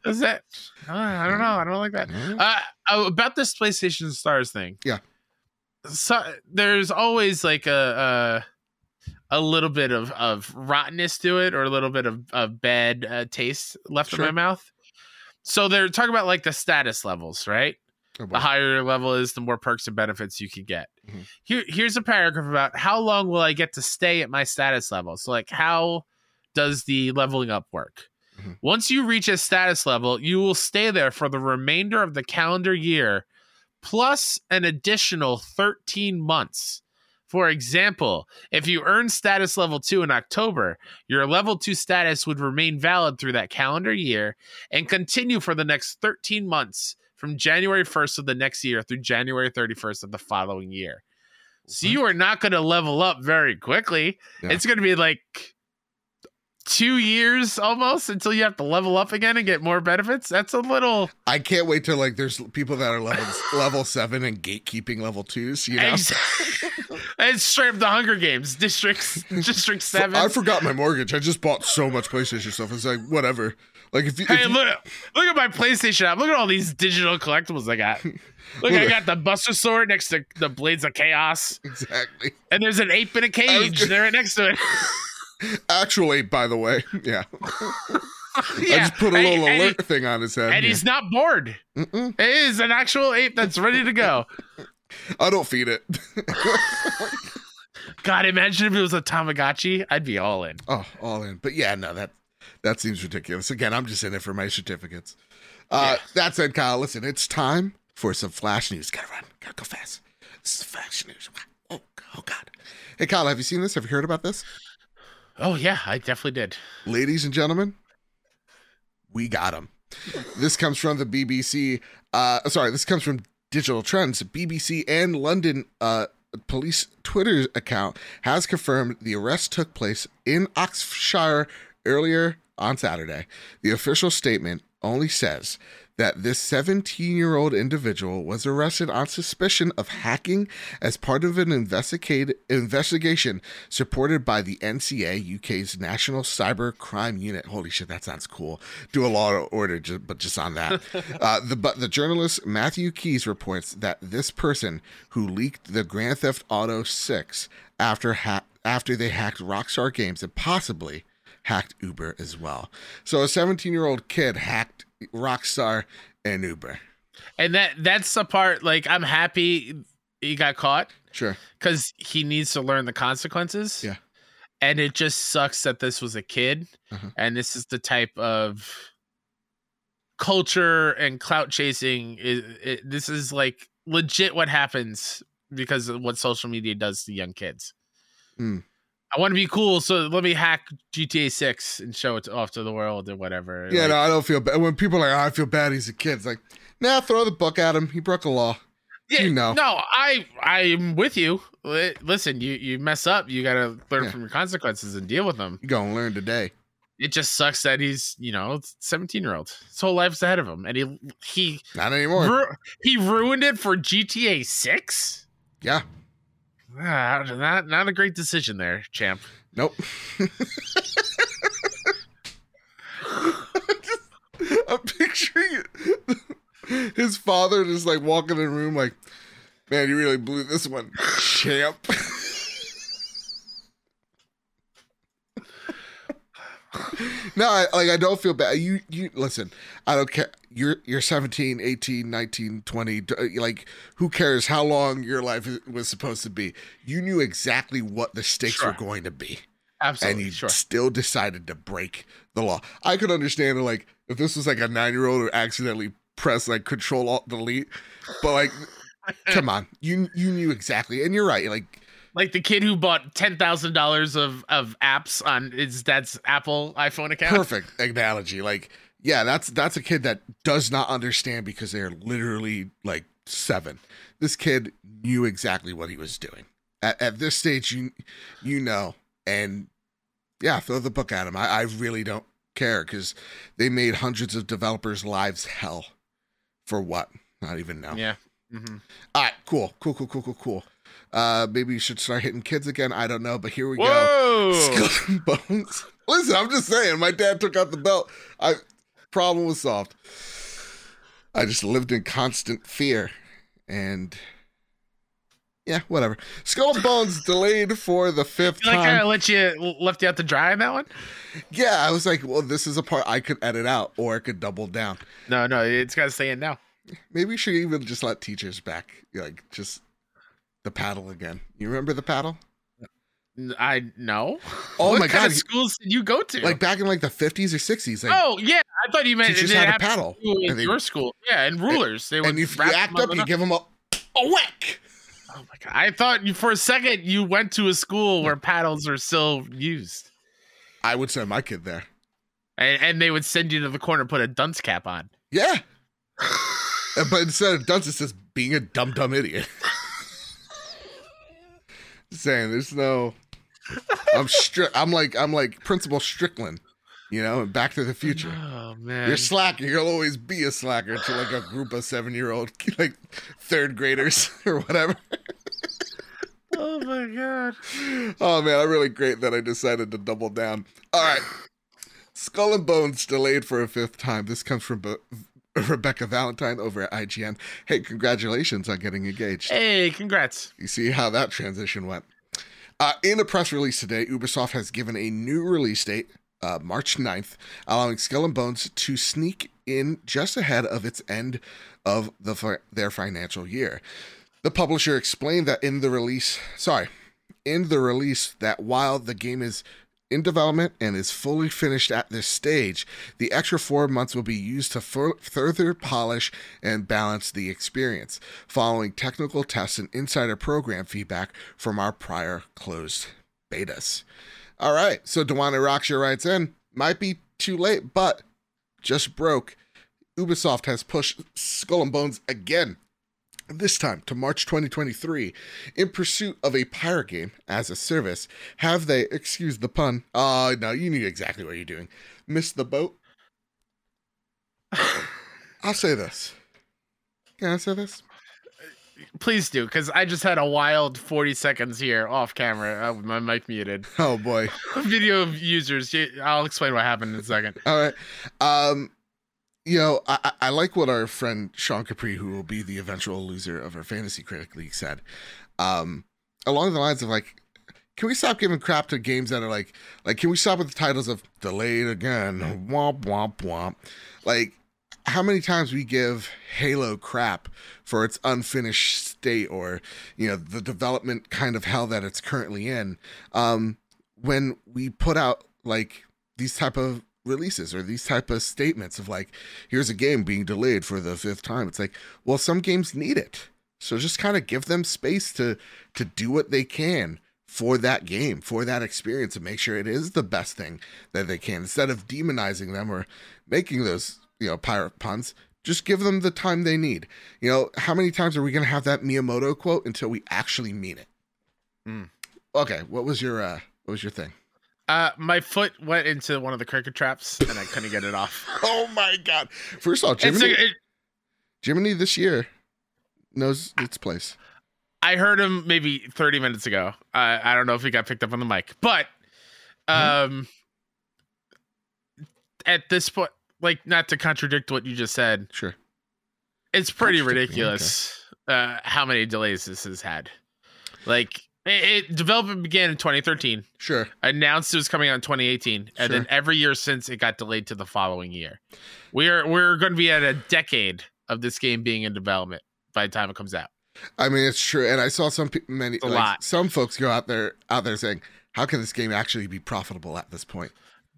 B: Is that? Uh, I don't know. I don't like that. Uh, uh, about this PlayStation Stars thing.
A: Yeah.
B: So there's always like a a, a little bit of of rottenness to it, or a little bit of, of bad uh, taste left
A: Sure.
B: in my mouth. So they're talking about like the status levels, right?
A: Oh.
B: The higher your level is, the more perks and benefits you can get.
A: Mhm.
B: Here, here's a paragraph about how long will I get to stay at my status level. So, like, how does the leveling up work?
A: Mhm.
B: Once you reach a status level, you will stay there for the remainder of the calendar year, plus an additional 13 months. For example, if you earn status level 2 in October, your level 2 status would remain valid through that calendar year and continue for the next 13 months from January 1st of the next year through January 31st of the following year. So you are not going to level up very quickly.
A: Yeah.
B: It's going to be like two years almost until you have to level up again and get more benefits. That's a little.
A: I can't wait till like there's people that are level [LAUGHS] level seven and gatekeeping level twos. You know.
B: Ex- it's [LAUGHS] straight up the Hunger Games, districts, District Seven.
A: I forgot my mortgage. I just bought so much PlayStation stuff. It's like whatever. Like if you, if
B: Hey,
A: you-
B: look! Look at my PlayStation app. Look at all these digital collectibles I got. [LAUGHS] Look,
A: Look
B: I got the Buster Sword next to the Blades of Chaos,
A: exactly.
B: and there's an ape in a cage.
A: gonna-
B: They're right next to it. [LAUGHS]
A: Actual ape, by the way. Yeah. [LAUGHS] I just put a little
B: and,
A: alert thing on his head.
B: and
A: Yeah.
B: he's not bored.
A: Mm-mm.
B: It is an actual ape that's ready to go.
A: I don't feed it.
B: God, imagine if it was a Tamagotchi. I'd be all in.
A: oh, all in. But yeah, no, that that seems ridiculous. Again, I'm just in it for my certificates. Uh,
B: Yeah.
A: That said, Kyle, listen, it's time for some flash news. Gotta run. Gotta go fast. This is flash news. Oh, oh God. Hey, Kyle, have you seen this? Have you heard about this?
B: Oh yeah, I definitely did.
A: Ladies and gentlemen, we got him. this comes from the BBC. Uh, sorry, this comes from Digital Trends. BBC and London uh, police Twitter account has confirmed the arrest took place in Oxfordshire earlier on Saturday. The official statement only says that this 17 year old individual was arrested on suspicion of hacking as part of an investigate, investigation supported by the NCA, UK's National Cyber Crime Unit. Holy shit, that sounds cool. Do a law order, ju- but just on that. [LAUGHS] uh, the, but the journalist Matthew Keys reports that this person who leaked the Grand Theft Auto 6 after, ha- after they hacked Rockstar Games and possibly hacked Uber as well. So a 17 year old kid hacked Rockstar and Uber.
B: And that that's the part like I'm happy he got caught
A: Sure.
B: because he needs to learn the consequences.
A: Yeah.
B: And it just sucks that this was a kid.
A: Uh-huh.
B: And this is the type of culture and clout chasing. It, it, this is like legit what happens because of what social media does to young kids.
A: Hmm.
B: I want to be cool, so let me hack GTA 6 and show it off to the world or whatever.
A: Yeah,
B: Like,
A: no, I don't feel bad. When people are like, oh, I feel bad, he's a kid. It's like, nah, throw the book at him. He broke a law.
B: Yeah,
A: You know.
B: No, I I'm with you. Listen, you you mess up, you got to learn
A: Yeah.
B: from your consequences and deal with them.
A: You gonna learn today.
B: It just sucks that he's, you know, 17 year old. His whole life's ahead of him, and he he
A: Not anymore.
B: ru- he ruined it for GTA 6.
A: yeah.
B: Ah, not not a great decision there, champ.
A: Nope. I'm picturing it. His father just like walking in the room, like, man, you really blew this one, champ. [LAUGHS] no, I, like I don't feel bad. You you listen, I don't care. You're you're 17, 18, 19, 20, uh, like who cares how long your life was supposed to be? You knew exactly what the stakes
B: Sure.
A: were going to be
B: Absolutely,
A: and you
B: sure.
A: still decided to break the law. I could understand like if this was like a nine year old who accidentally pressed like Control Alt Delete, but like, [LAUGHS] come on, you you knew exactly, and you're right. Like,
B: Like the kid who bought ten thousand dollars of of apps on his dad's Apple iPhone account.
A: perfect analogy. Like, yeah, that's that's a kid that does not understand because they're literally like seven. This kid knew exactly what he was doing. At, at this stage, you you know, and yeah, throw the book at him. I, I really don't care because they made hundreds of developers' lives hell. For what? Not even now.
B: Yeah. hmm
A: All right, cool, cool, cool, cool, cool, cool. Uh, maybe you should start hitting kids again. I don't know, but here we go.
B: Whoa! [LAUGHS]
A: Skull and bones. Listen, I'm just saying. My dad took out the belt. I problem was solved. I just lived in constant fear, and yeah, whatever. Skull and Bones delayed for the fifth
B: like
A: time.
B: I let you left you out to dry on that one.
A: Yeah, I was like, well, this is a part I could edit out, or I could double down.
B: No, no, it's got to stay in now.
A: Maybe we should even just let teachers back, like just the paddle again. You remember the paddle?
B: I know.
A: Oh
B: what
A: my
B: kind
A: God,
B: Of schools did you go to?
A: Like back in like the 50s or 60s. Like,
B: oh yeah, I thought you meant
A: teachers had a paddle,
B: in
A: they-
B: your school. Yeah, and rulers. They would
A: and if you act up, you give them a, a whack.
B: Oh my god! I thought you for a second you went to a school where paddles are still used,
A: I would send my kid there.
B: and, and they would send you to the corner, put a dunce cap on.
A: Yeah. [LAUGHS] But instead of dunce, it's just being a dumb, dumb idiot. [LAUGHS] Saying, there's no. I'm stri- I'm like I'm like Principal Strickland, you know, Back to the Future.
B: Oh man!
A: You're slacker. You'll always be a slacker to like a group of seven year old, [LAUGHS] like third graders [LAUGHS] or whatever.
B: oh my god!
A: Oh man, I'm really great that I decided to double down. All right. Skull and Bones delayed for a fifth time. This comes from Be- Rebecca Valentine over at IGN. Hey, congratulations on getting engaged.
B: Hey, congrats!
A: You see how that transition went. Uh, in a press release today, Ubisoft has given a new release date, uh, March 9th, allowing Skull and Bones to sneak in just ahead of its end of the their financial year. The publisher explained that in the release, sorry, in the release that while the game is in development and is fully finished at this stage, the extra four months will be used to further polish and balance the experience, following technical tests and insider program feedback from our prior closed betas. All right, so Dewana Rocksher writes in, might be too late, but just broke. Ubisoft has pushed Skull and Bones again this time to March 2023 in pursuit of a pirate game as a service. Have they, excuse the pun, uh, no, you knew exactly what you're doing, missed the boat? [SIGHS] I'll say this. Can I say this?
B: Please do, because I just had a wild 40 seconds here off camera. Oh, my mic muted.
A: Oh, boy. [LAUGHS]
B: Video users. I'll explain what happened in a second.
A: All right. Um, you know, I, I like what our friend Sean Capri, who will be the eventual loser of our fantasy critic league, said. Um, along the lines of like, can we stop giving crap to games that are like, like, can we stop with the titles of delayed again, womp womp womp, like, how many times we give Halo crap for its unfinished state or you know the development kind of hell that it's currently in, um, when we put out like these type of releases or these type of statements of like here's a game being delayed for the fifth time. It's like well some games need it. So just kind of give them space to to do what they can for that game for that experience and make sure it is the best thing that they can. Instead of demonizing them or making those you know pirate puns just give them the time they need. You know how many times are we going to have that miyamoto quote until we actually mean it? Mm. okay what was your uh what was your thing
B: uh, my foot went into one of the cricket traps and I couldn't get it off. [LAUGHS]
A: oh my god! First of all, Jiminy, it, Jiminy this year knows its place.
B: I heard him maybe 30 minutes ago. Uh, I don't know if he got picked up on the mic, but um, mm-hmm. at this point, like not to contradict what you just said,
A: sure,
B: it's pretty ridiculous okay. uh, how many delays this has had. Like it, it, development began in 2013.
A: Sure.
B: Announced it was coming out in 2018, and sure. then every year since it got delayed to the following year. We're we're going to be at a decade of this game being in development by the time it comes out.
A: I mean, it's true, and I saw some many a like, lot. Some folks go out there out there saying, "How can this game actually be profitable at this point?"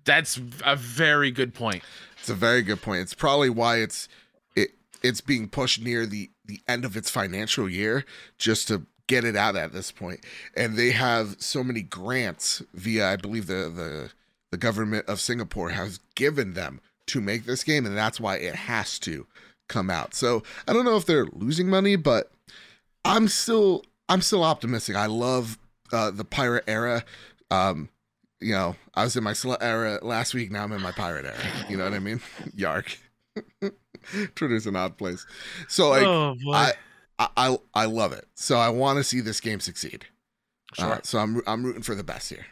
B: That's a very good point.
A: It's a very good point. It's probably why it's it it's being pushed near the the end of its financial year just to get it out at this point. And they have so many grants via, I believe, the the the government of Singapore has given them to make this game, and that's why it has to come out. So I don't know if they're losing money, but I'm still I'm still optimistic. I love uh, the pirate era. Um, you know, I was in my slut era last week. Now I'm in my pirate era. You know what I mean? [LAUGHS] Yark. [LAUGHS] Twitter's an odd place. So like, oh, I I, I, love it. So I want to see this game succeed. Uh, sure. Uh, so I'm I'm rooting for the best here.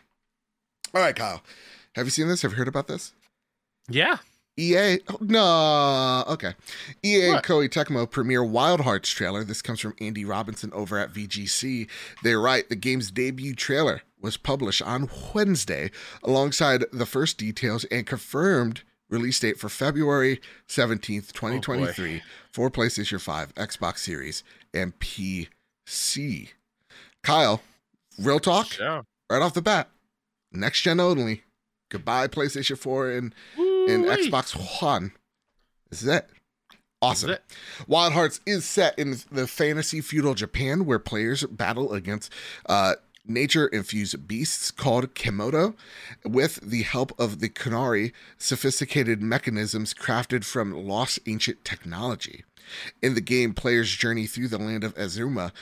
A: All right, Kyle. Have you seen this? Have you heard about this?
B: Yeah.
A: EA, oh, no, okay. EA what? and Koei Tecmo premiere Wild Hearts trailer. This comes from Andy Robinson over at VGC. They write the game's debut trailer was published on Wednesday alongside the first details and confirmed release date for February 17th, 2023 oh for PlayStation 5, Xbox Series, and PC. Kyle, real talk,
B: yeah.
A: right off the bat, next gen only. Goodbye, PlayStation 4 and, and Xbox One. This is it. Awesome. It. Wild Hearts is set in the fantasy feudal Japan where players battle against uh, nature infused beasts called Kemono with the help of the Kunari, sophisticated mechanisms crafted from lost ancient technology. In the game, players journey through the land of Azuma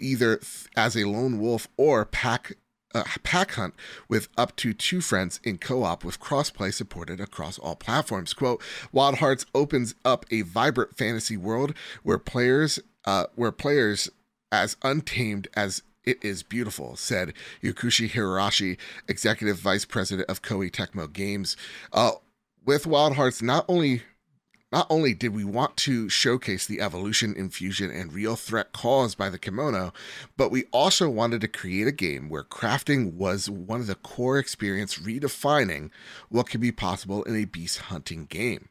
A: either as a lone wolf or pack uh, pack hunt with up to two friends in co-op with crossplay supported across all platforms. Quote: Wild Hearts opens up a vibrant fantasy world where players uh, where players as untamed as it is beautiful, said Yosuke Hayashi, executive vice president of Koei Tecmo Games. Uh, with Wild Hearts, not only not only did we want to showcase the evolution, infusion, and real threat caused by the Kemono, but we also wanted to create a game where crafting was one of the core experience redefining what can be possible in a beast hunting game.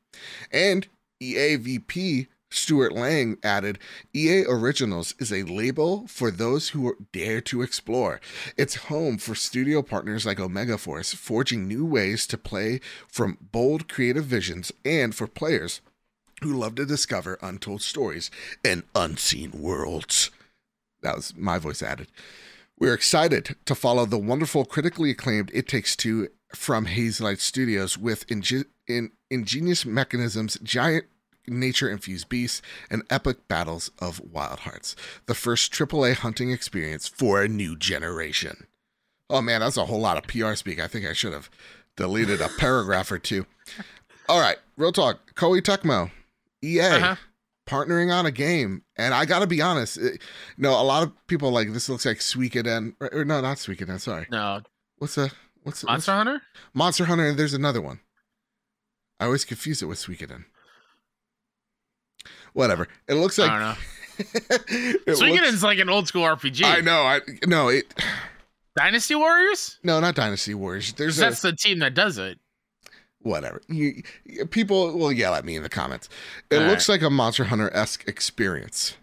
A: And EAVP Stuart Lang added, EA Originals is a label for those who dare to explore. It's home for studio partners like Omega Force, forging new ways to play from bold creative visions, and for players who love to discover untold stories and unseen worlds. That was my voice added. We're excited to follow the wonderful, critically acclaimed It Takes Two from Hazelight Studios with inge- in ingenious mechanisms, giant nature infused beasts, and epic battles of wild hearts. The first AAA hunting experience for a new generation. Oh man, that's a whole lot of PR speak. I think I should have deleted a paragraph or two. [LAUGHS] All right, real talk. Koei Tecmo, EA,
B: Uh-huh.
A: partnering on a game, and I got to be honest. It, no, a lot of people like this looks like Suikoden, or, or no, not Suikoden. Sorry,
B: No,
A: what's the what's
B: Monster Hunter.
A: Monster Hunter? And there's another one. I always confuse it with Suikoden. Whatever. It looks like.
B: I don't know. [LAUGHS]
A: it looks-
B: like an old school RPG.
A: I know. I no. It
B: Dynasty Warriors.
A: no, not Dynasty Warriors. There's a
B: That's the team that does it.
A: whatever. You, people will yell at me in the comments. It
B: All
A: looks like a Monster Hunter esque experience,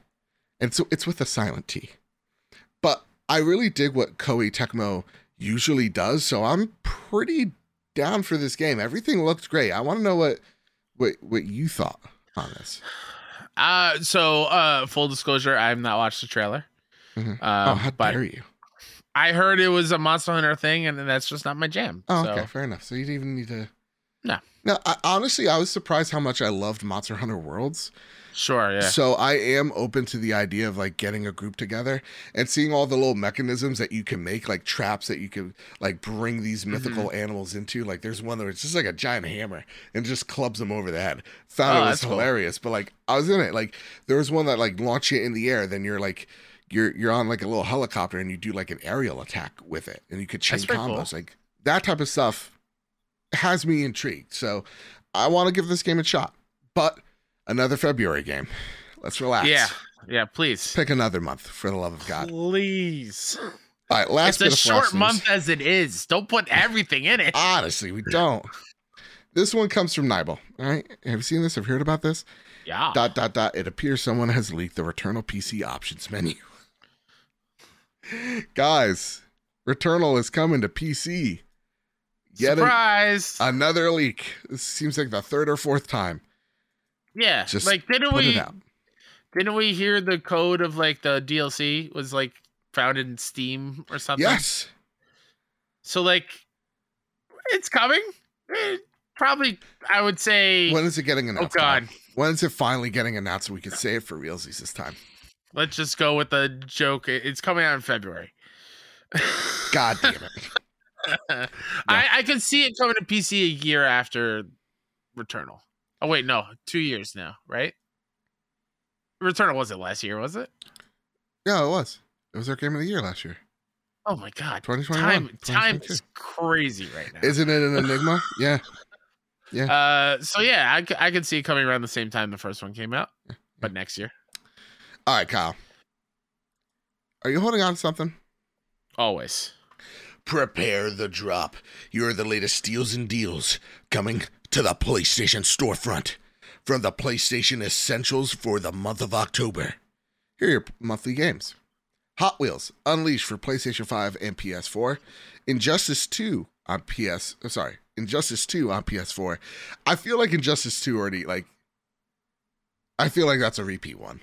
A: and so it's with a silent T. But I really dig what Koei Tecmo usually does, so I'm pretty down for this game. Everything looked great. I want to know what what what you thought on this.
B: Uh, so uh, full disclosure, I have not watched the trailer.
A: Mhm. oh,
B: Um,
A: how
B: but
A: dare you?
B: I heard it was a Monster Hunter thing, and that's just not my jam.
A: Oh,
B: so,
A: okay, fair enough. So you didn't even need to.
B: No.
A: No, I, honestly, I was surprised how much I loved Monster Hunter Worlds.
B: Sure, yeah.
A: So I am open to the idea of like getting a group together and seeing all the little mechanisms that you can make, like traps that you can like bring these mythical
B: Mm-hmm.
A: animals into. Like there's one that it's just like a giant hammer and just clubs them over the head. Thought
B: Oh,
A: it was
B: that's cool.
A: hilarious, but like I was in it. Like there was one that like launch you in the air, then you're like you're you're on like a little helicopter and you do like an aerial attack with it, and you could chain
B: pretty cool.
A: combos. Like that type of stuff has me intrigued. So I want to give this game a shot. But another February game. Let's relax.
B: yeah, yeah. Please,
A: Pick another month for the love of God.
B: please.
A: All right, last
B: It's a short month as it is. Don't put everything in it.
A: Honestly, we don't. This one comes from Nibel. All right, have you seen this? Have you heard about this?
B: Yeah.
A: Dot dot dot. It appears someone has leaked the Returnal PC options menu. [LAUGHS] Guys, Returnal is coming to PC. Yet an-
B: Surprise.
A: another leak. This seems like the third or fourth time.
B: Yeah.
A: just
B: like didn't we
A: it
B: didn't we hear the code of like the DLC was like found in Steam or something?
A: Yes.
B: So like it's coming. Eh, Probably I would say
A: When is it getting
B: Oh
A: announced? Kyle?
B: god.
A: When is it finally getting announced so we can say it for realsies this time?
B: Let's just go with the joke. It's coming out in February. [LAUGHS]
A: God damn it. [LAUGHS]
B: I, I can see it coming to PC a year after Returnal. Oh wait, no, two years now, right? Returnal wasn't last year, was it?
A: Yeah, it was. It was our game of the year last year.
B: Oh my god,
A: 2021.
B: time time is crazy right now.
A: Isn't it an enigma? [LAUGHS] yeah. Yeah.
B: Uh, so yeah, I I could see it coming around the same time the first one came out, but next year,
A: All right, Kyle. Are you holding on to something?
B: always.
A: Prepare the drop. You're the latest steals and deals coming to the PlayStation storefront. From the PlayStation Essentials for the month of October. Here are your monthly games Hot Wheels Unleashed for PlayStation 5 and PS4. Injustice 2 on PS. oh, uh, Sorry, Injustice 2 on PS4. I feel like Injustice 2 already, like, I feel like that's a repeat one.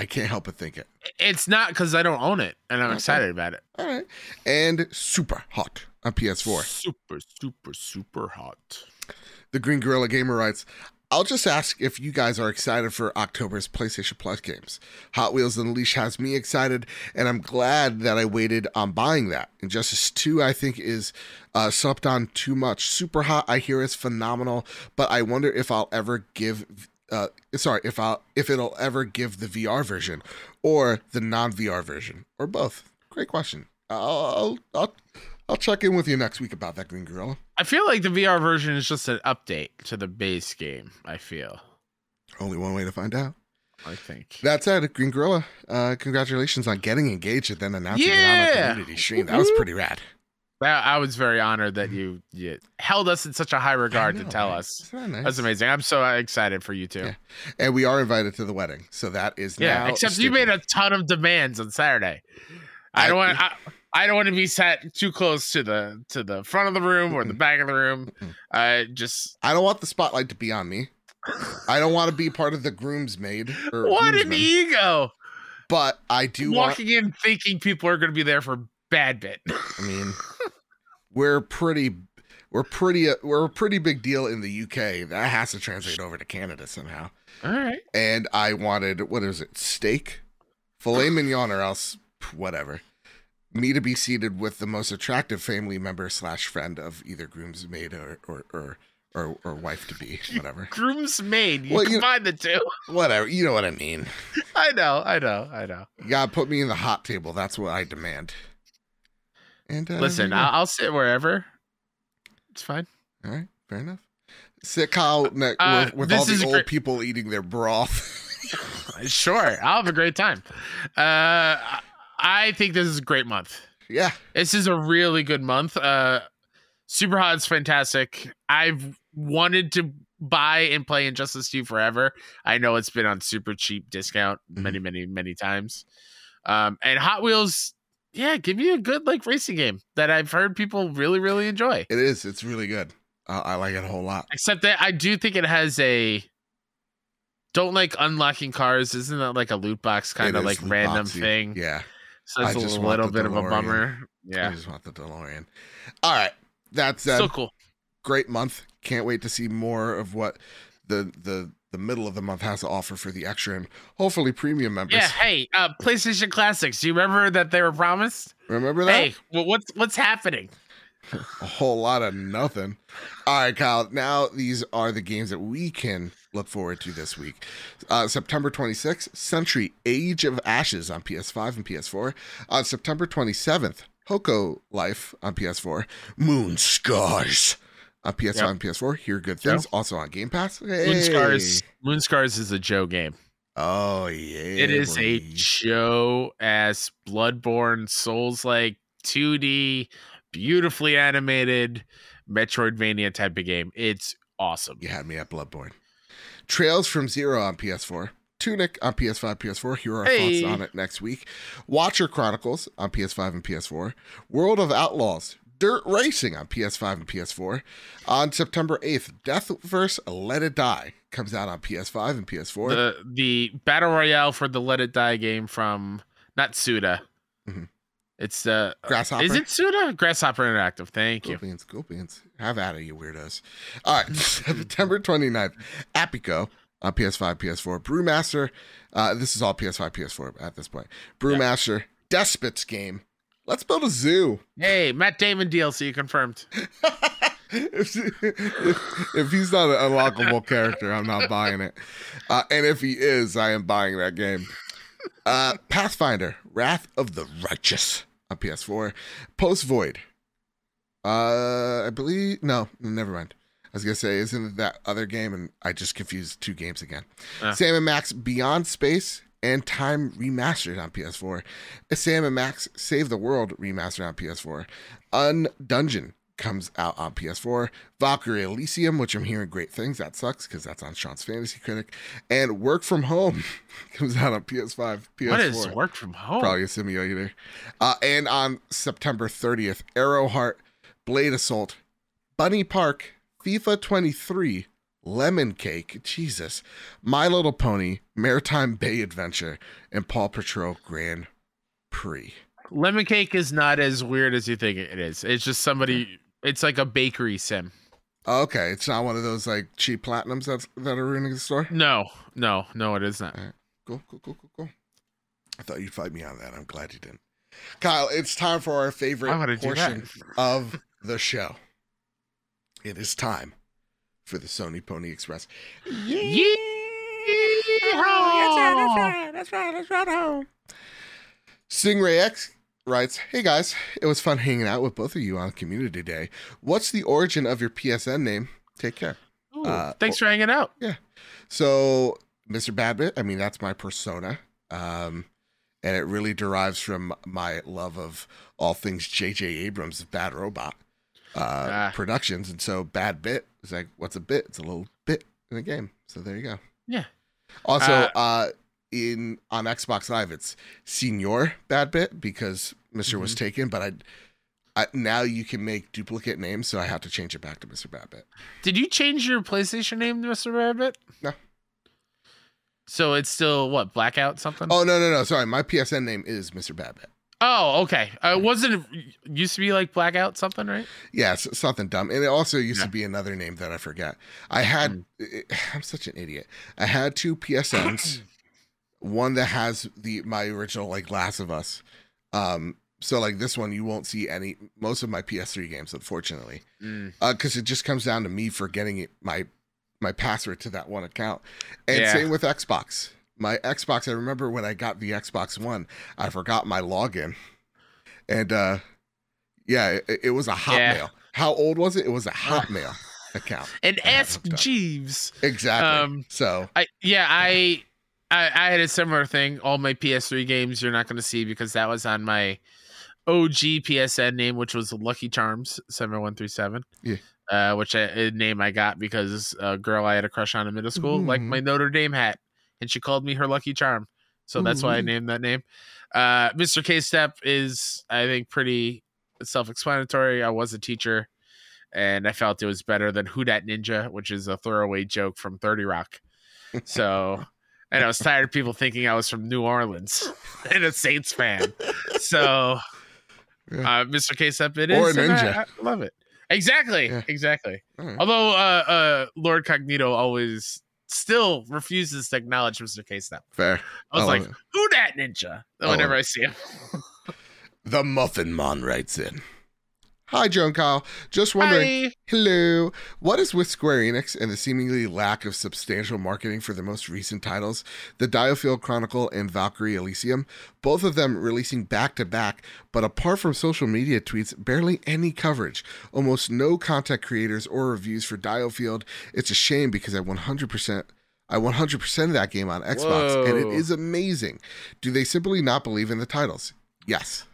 A: I can't help but think it.
B: It's not because I don't own it, and I'm
A: Okay.
B: excited about it.
A: All right. And Super Hot on PS4.
B: Super, super, super hot.
A: The Green Gorilla Gamer writes, I'll just ask if you guys are excited for October's PlayStation Plus games. Hot Wheels Unleashed has me excited, and I'm glad that I waited on buying that. Injustice 2, I think, is uh, slept on too much. Super Hot, I hear is phenomenal, but I wonder if I'll ever give. Uh, sorry, if I'll if it'll ever give the VR version or the non VR version or both. Great question. I'll, I'll I'll I'll check in with you next week about that Green Gorilla.
B: I feel like the VR version is just an update to the base game. I feel.
A: Only one way to find out.
B: I think.
A: That said, Green Gorilla, uh, congratulations on getting engaged and then announcing it on
B: Yeah.
A: our community stream. That was pretty rad.
B: That, I was very honored that you, you held us in such a high regard
A: know,
B: to tell
A: right?
B: us.
A: That nice?
B: That's amazing. I'm so excited for you too.
A: Yeah. And we are invited to the wedding, so that is
B: Yeah, except you made a ton of demands on Saturday. I,
A: I-
B: don't want. I, don't want to be sat too close to the to the front of the room or the back of the room. I just
A: I don't want the spotlight to be on me. I don't want to be part of the groomsmaid or [LAUGHS]
B: what an ego!
A: but I do want.
B: Walking in thinking people are going to be there for bad bit.
A: I [LAUGHS] mean, we're pretty, we're pretty, uh, we're a pretty big deal in the UK. That has to translate over to Canada somehow.
B: All right.
A: And I wanted what is it? Steak, filet mignon, or else whatever. Me to be seated with the most attractive family member slash friend of either groomsmaid or or or or, or wife to be, [LAUGHS] whatever,
B: Groomsmaid. You
A: Well, you-
B: combine the two.
A: whatever. You know what I mean. [LAUGHS]
B: I know. I know. I know.
A: You gotta put me in the hot table. That's what I demand. And uh,
B: Listen,
A: yeah.
B: I'll, I'll sit wherever. It's fine.
A: all right, fair enough. Sit Kyle
B: Uh,
A: with, with all the old
B: great-
A: people eating their broth. [LAUGHS]
B: Sure. I'll have a great time. Uh, I think this is a great month.
A: yeah,
B: This is a really good month. Uh, Super Hot's fantastic. I've wanted to buy and play Injustice 2 forever. I know it's been on super cheap discount
A: Mm-hmm.
B: many, many, many times. Um, and Hot Wheels, yeah, give me a good like racing game that I've heard people really, really enjoy.
A: it is. It's really good. Uh, I like it a whole lot.
B: Except that I do think it has a don't like unlocking cars. Isn't that like a loot box kind of like random
A: boxy.
B: thing?
A: Yeah,
B: So it's
A: I
B: a little bit of a
A: DeLorean.
B: bummer.
A: I
B: Yeah.
A: just want the DeLorean. All right, that's uh,
B: So cool.
A: great month. Can't wait to see more of what the the the middle of the month has to offer for the extra and hopefully premium members.
B: Yeah, hey, uh PlayStation Classics. Do you remember that they were promised?
A: Remember that?
B: Hey, well, what's what's happening?
A: A whole lot of nothing. All right, Kyle. Now these are the games that we can look forward to this week. Uh, September 26th, Century Age of Ashes on PS5 and PS4. On September 27th, Hokko Life on PS4. Moon Scars on PS5
B: Yep.
A: and PS4. Hear good things. Also on Game Pass.
B: Moon
A: Hey.
B: Scars. Moon Scars is a Joe game.
A: Oh yeah.
B: it is a. Joe ass Bloodborne Souls like 2D, beautifully animated Metroidvania type of game. It's awesome.
A: You had me at Bloodborne. Trails from Zero on PS4. Tunic on PS5, PS4. Here are our
B: Hey.
A: thoughts on it next week. Watcher Chronicles on PS5 and PS4. World of Outlaws. Dirt Racing on PS5 and PS4. On September 8th, Deathverse Let It Die comes out on PS5 and PS4.
B: The the battle royale for the Let It Die game from not Suda.
A: Mhm.
B: It's uh
A: Grasshopper.
B: is it Suda? Grasshopper Interactive. Thank
A: Cool
B: you.
A: beans, cool beans. Have at it, you weirdos. All right, [LAUGHS] September 29th, Apico on PS5, PS4. Brewmaster, uh, this is all PS5, PS4 at this point. Brewmaster, Despots game. Let's build a zoo.
B: Hey, Matt Damon DLC confirmed.
A: if, [LAUGHS] if, if he's not an unlockable character, I'm not buying it. Uh, and if he is, I am buying that game. Uh, Pathfinder, Wrath of the Righteous on PS4. Post Void. Uh, I believe no, never mind. I was gonna say, isn't it that other game? And I just confused two games again.
B: Ah.
A: Sam and Max Beyond Space and Time remastered on PS4. Sam and Max Save the World remastered on PS4. Undungeon comes out on PS4. Valkyrie Elysium, which I'm hearing great things. That sucks because that's on Sean's Fantasy Critic. And Work from Home [LAUGHS] comes out on PS5, PS4.
B: What is work from home?
A: Probably a simulator. Uh, and on September 30th, Arrowheart, Blade Assault, Bunny Park, FIFA 23, Lemon Cake, Jesus, My Little Pony, Maretime Bay Adventure, and Paw Patrol Grand Prix.
B: Lemon cake is not as weird as you think it is. It's just somebody. It's like a bakery sim.
A: Okay, it's not one of those like cheap platinums that's, that are ruining the store.
B: No, no, no, it is not.
A: Cool, cool, cool, cool, cool. I thought you'd fight me on that. I'm glad you didn't. Kyle, it's time for our favorite
B: Why would I do
A: portion of the show. It is time for the Sony Pony Express.
B: Yeehaw!
A: That's right. That's right. Home. Stingray X writes, "Hey guys, it was fun hanging out with both of you on Community Day. What's the origin of your PSN name? Take care."
B: Ooh,
A: Uh,
B: thanks for hanging out. Yeah.
A: So, Mr. Badbit, I mean, that's my persona. Um, and it really derives from my love of all things J.J. Abrams Bad Robot uh,
B: Ah.
A: Productions, and so Bad Bit is like, what's a bit? It's a little bit in a game. So there you go.
B: Yeah.
A: Also,
B: Uh,
A: uh, in on Xbox Live, it's Senior Bad Bit because Mister was
B: Mhm.
A: taken, but I, I now you can make duplicate names, so I have to change it back to Mister Bad Bit.
B: Did you change your PlayStation name to Mr. Rabbit?
A: No.
B: So it's still what blackout something?
A: Oh no no no! Sorry, my PSN name is Mister Bad Bit.
B: Oh, okay. Uh, wasn't it used to be like blackout something, right?
A: Yeah, something dumb. And it also used
B: Yeah.
A: to be another name that I forget. I had, I'm such an idiot. I had two PSNs, [CLEARS THROAT] one that has the my original like Last of Us. Um, so like this one, you won't see any most of my PS3 games, unfortunately,
B: Mm.
A: uh, because it just comes down to me forgetting it, my my password to that one account. And
B: Yeah.
A: same with Xbox. My Xbox, I remember when I got the Xbox One, I forgot my login, and uh, yeah, it, it was a Hotmail.
B: Yeah.
A: How old was it? It was a Hotmail account. [LAUGHS]
B: And ask. Jeeves.
A: Exactly.
B: Um,
A: so
B: I yeah, I, I I had a similar thing. All my PS3 games you're not going to see because that was on my OG PSN name, which was Lucky Charms seven one three seven.
A: Yeah.
B: Uh, which I, a name I got because a girl I had a crush on in middle school liked
A: Mhm.
B: my Notre Dame hat, and she called me her Lucky Charm, so that's why I named that name. Uh, Mr. K Step is I think pretty self-explanatory. I was a teacher, and I felt it was better than Who Dat Ninja, which is a throwaway joke from Thirty Rock. So, [LAUGHS] and I was tired of people thinking I was from New Orleans [LAUGHS] and a Saints fan. So,
A: Yeah.
B: uh, Mr. K Step, it
A: Or
B: is,
A: a
B: and I-
A: ninja.
B: I, love it. Exactly,
A: Yeah.
B: exactly.
A: right.
B: Although uh, uh, Lord Cognito always still refuses to acknowledge Mr. K Step.
A: fair.
B: I was
A: I
B: like,
A: it.
B: "Who that ninja?" Whenever I see him. [LAUGHS]
A: The Muffin Mon writes in. Hi, Joan Kyle. Just wondering.
B: Hi.
A: Hello. What is with Square Enix and the seemingly lack of substantial marketing for the most recent titles, The Diofield Chronicle and Valkyrie Elysium? Both of them releasing back to back, but apart from social media tweets, barely any coverage. Almost no content creators or reviews for Diofield. It's a shame because I 100%. I 100% of that game on Xbox, and it is amazing. Do they simply not believe in the titles? Yes.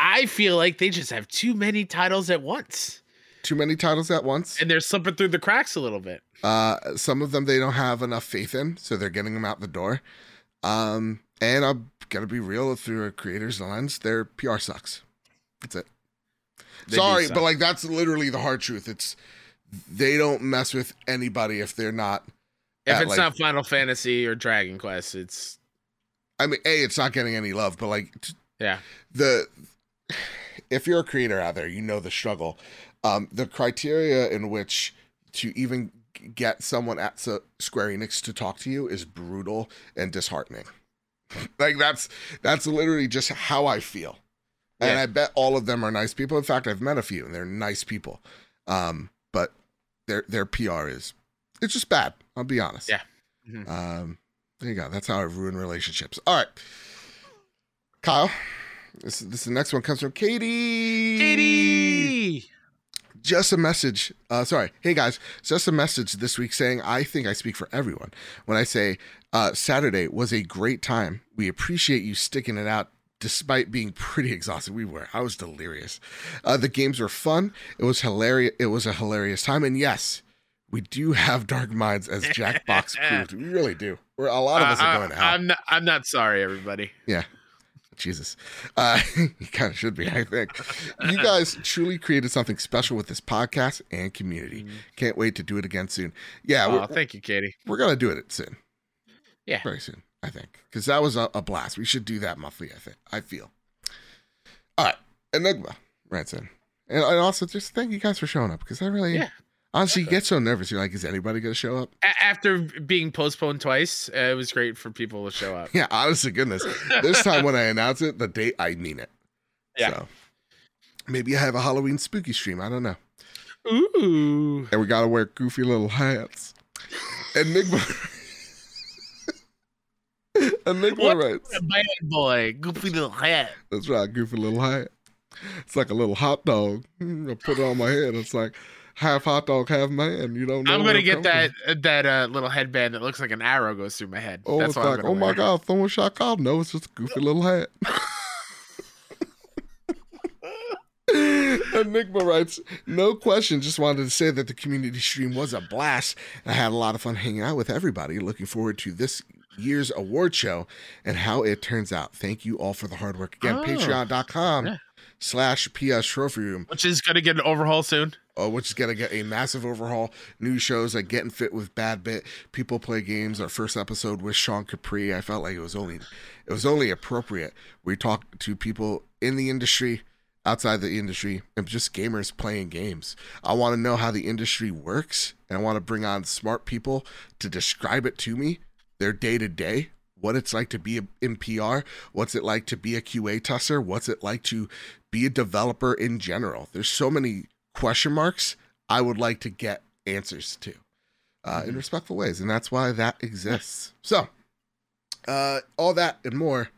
B: I feel like they just have too many titles at once,
A: Too many titles at once?
B: and they're slipping through the cracks a little bit.
A: Uh, some of them they don't have enough faith in, so they're getting them out the door. Um, and I'm gonna be real through a creator's lens, their PR sucks. That's it.
B: They
A: Sorry, but like that's literally the hard truth. It's they don't mess with anybody if they're not.
B: if
A: at,
B: it's
A: like-
B: not Final Fantasy or Dragon Quest, it's
A: I mean, a it's not getting any love, but like
B: yeah.
A: the if you're a creator out there, you know the struggle. Um, the criteria in which to even get someone at Square Enix to talk to you is brutal and disheartening. [LAUGHS] like that's that's literally just how I feel, and
B: Yeah.
A: I bet all of them are nice people. In fact, I've met a few, and they're nice people. Um, but their their PR is it's just bad. I'll be honest.
B: Yeah. Mhm.
A: Um, there you go. That's how I ruin relationships. All right, Kyle. This this the next one comes from Katie.
B: Katie.
A: Just a message. Uh, sorry. Hey guys, just a message this week saying I think I speak for everyone when I say uh, Saturday was a great time. We appreciate you sticking it out despite being pretty exhausted. We were. I was delirious. Uh, the games were fun. It was hilarious. It was a hilarious time. And yes, we do have dark minds as Jackbox [LAUGHS] proved. We really do. We're a lot of us are
B: Uh,
A: going to hell.
B: I'm not. I'm not sorry, everybody.
A: Jesus. Uh, [LAUGHS] you kind of should be, I think. You guys truly created something special with this podcast and community. Can't wait to do it again soon. Yeah,
B: Oh, thank you, Katie.
A: we're going to do it soon.
B: Yeah.
A: Very soon, I think. Because that was a, a blast. We should do that monthly, I think. I feel. All right. Enigma in. And, and also, just thank you guys for showing up because I really,
B: Yeah.
A: Honestly, you get so nervous. You're like, is anybody going to show up?
B: A- after being postponed twice, uh, it was great for people to show up. [LAUGHS]
A: Yeah, honest to goodness. This time when I announce it, the date, I mean it.
B: Yeah.
A: So maybe I have a Halloween spooky stream. I don't know.
B: Ooh.
A: And we got to wear goofy little hats. And Enigma. [LAUGHS] Enigma
B: What?
A: writes.
B: A bad boy, goofy little hat.
A: That's right, goofy little hat. It's like a little hot dog. I put it on my head. It's like, half hot dog, half man. You don't know.
B: I'm gonna get that
A: from.
B: that uh, little headband that looks like an arrow goes through my head.
A: Oh,
B: That's
A: it's like, oh my
B: wear.
A: god, throwing shot call. No, it's just a goofy little hat. [LAUGHS] Enigma writes, no question. Just wanted to say that the community stream was a blast. I had a lot of fun hanging out with everybody. Looking forward to this year's award show and how it turns out. Thank you all for the hard work. Again,
B: Oh.
A: patreon.com
B: Yeah.
A: Slash PS Trophy Room,
B: Which is gonna get an overhaul soon.
A: uh, which is going to get a massive overhaul. New shows like Getting Fit with Bad Bit, People Play Games. Our first episode with Sean Capri. I felt like it was only it was only appropriate. We talked to people in the industry, outside the industry, and just gamers playing games. I want to know how the industry works, and I want to bring on smart people to describe it to me, their day to day, what it's like to be in PR, what's it like to be a QA tester, what's it like to be a developer in general. There's so many question marks I would like to get answers to uh, in
B: Mhm.
A: respectful ways, and that's why that exists. So, uh, all that and more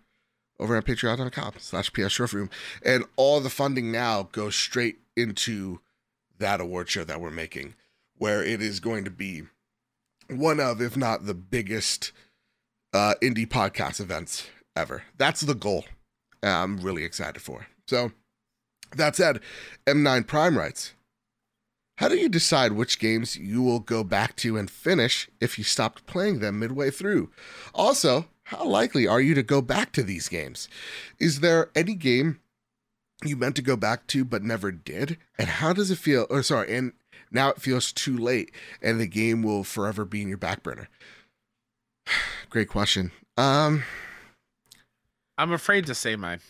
A: over at patreon.com slash PS Room. And all the funding now goes straight into that award show that we're making, where it is going to be one of, if not the biggest uh, indie podcast events ever. That's the goal. I'm really excited for. So, that said, M9 Prime writes, how do you decide which games you will go back to and finish if you stopped playing them midway through? Also, how likely are you to go back to these games? Is there any game you meant to go back to but never did? And how does it feel? Or sorry, and now it feels too late and the game will forever be in your back burner. [SIGHS] Great question. Um,
B: I'm afraid to say mine.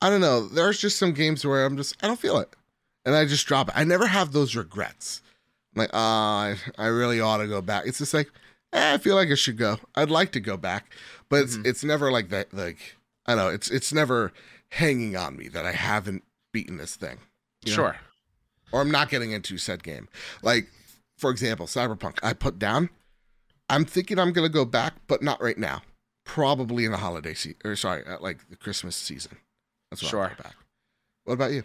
A: I don't know. There's just some games where I'm just I don't feel it, and I just drop it. I never have those regrets. I'm like, ah, I, I really ought to go back. It's just like, eh, I feel like I should go. I'd like to go back, but it's
B: Mhm.
A: it's never like that. Like I know it's it's never hanging on me that I haven't beaten this thing, you know?
B: Sure.
A: or I'm not getting into said game. Like for example, Cyberpunk. I put down. I'm thinking I'm gonna go back, but not right now. Probably in the holiday season, or sorry, like the Christmas season. That's what I'll
B: Sure.
A: go back. What about you?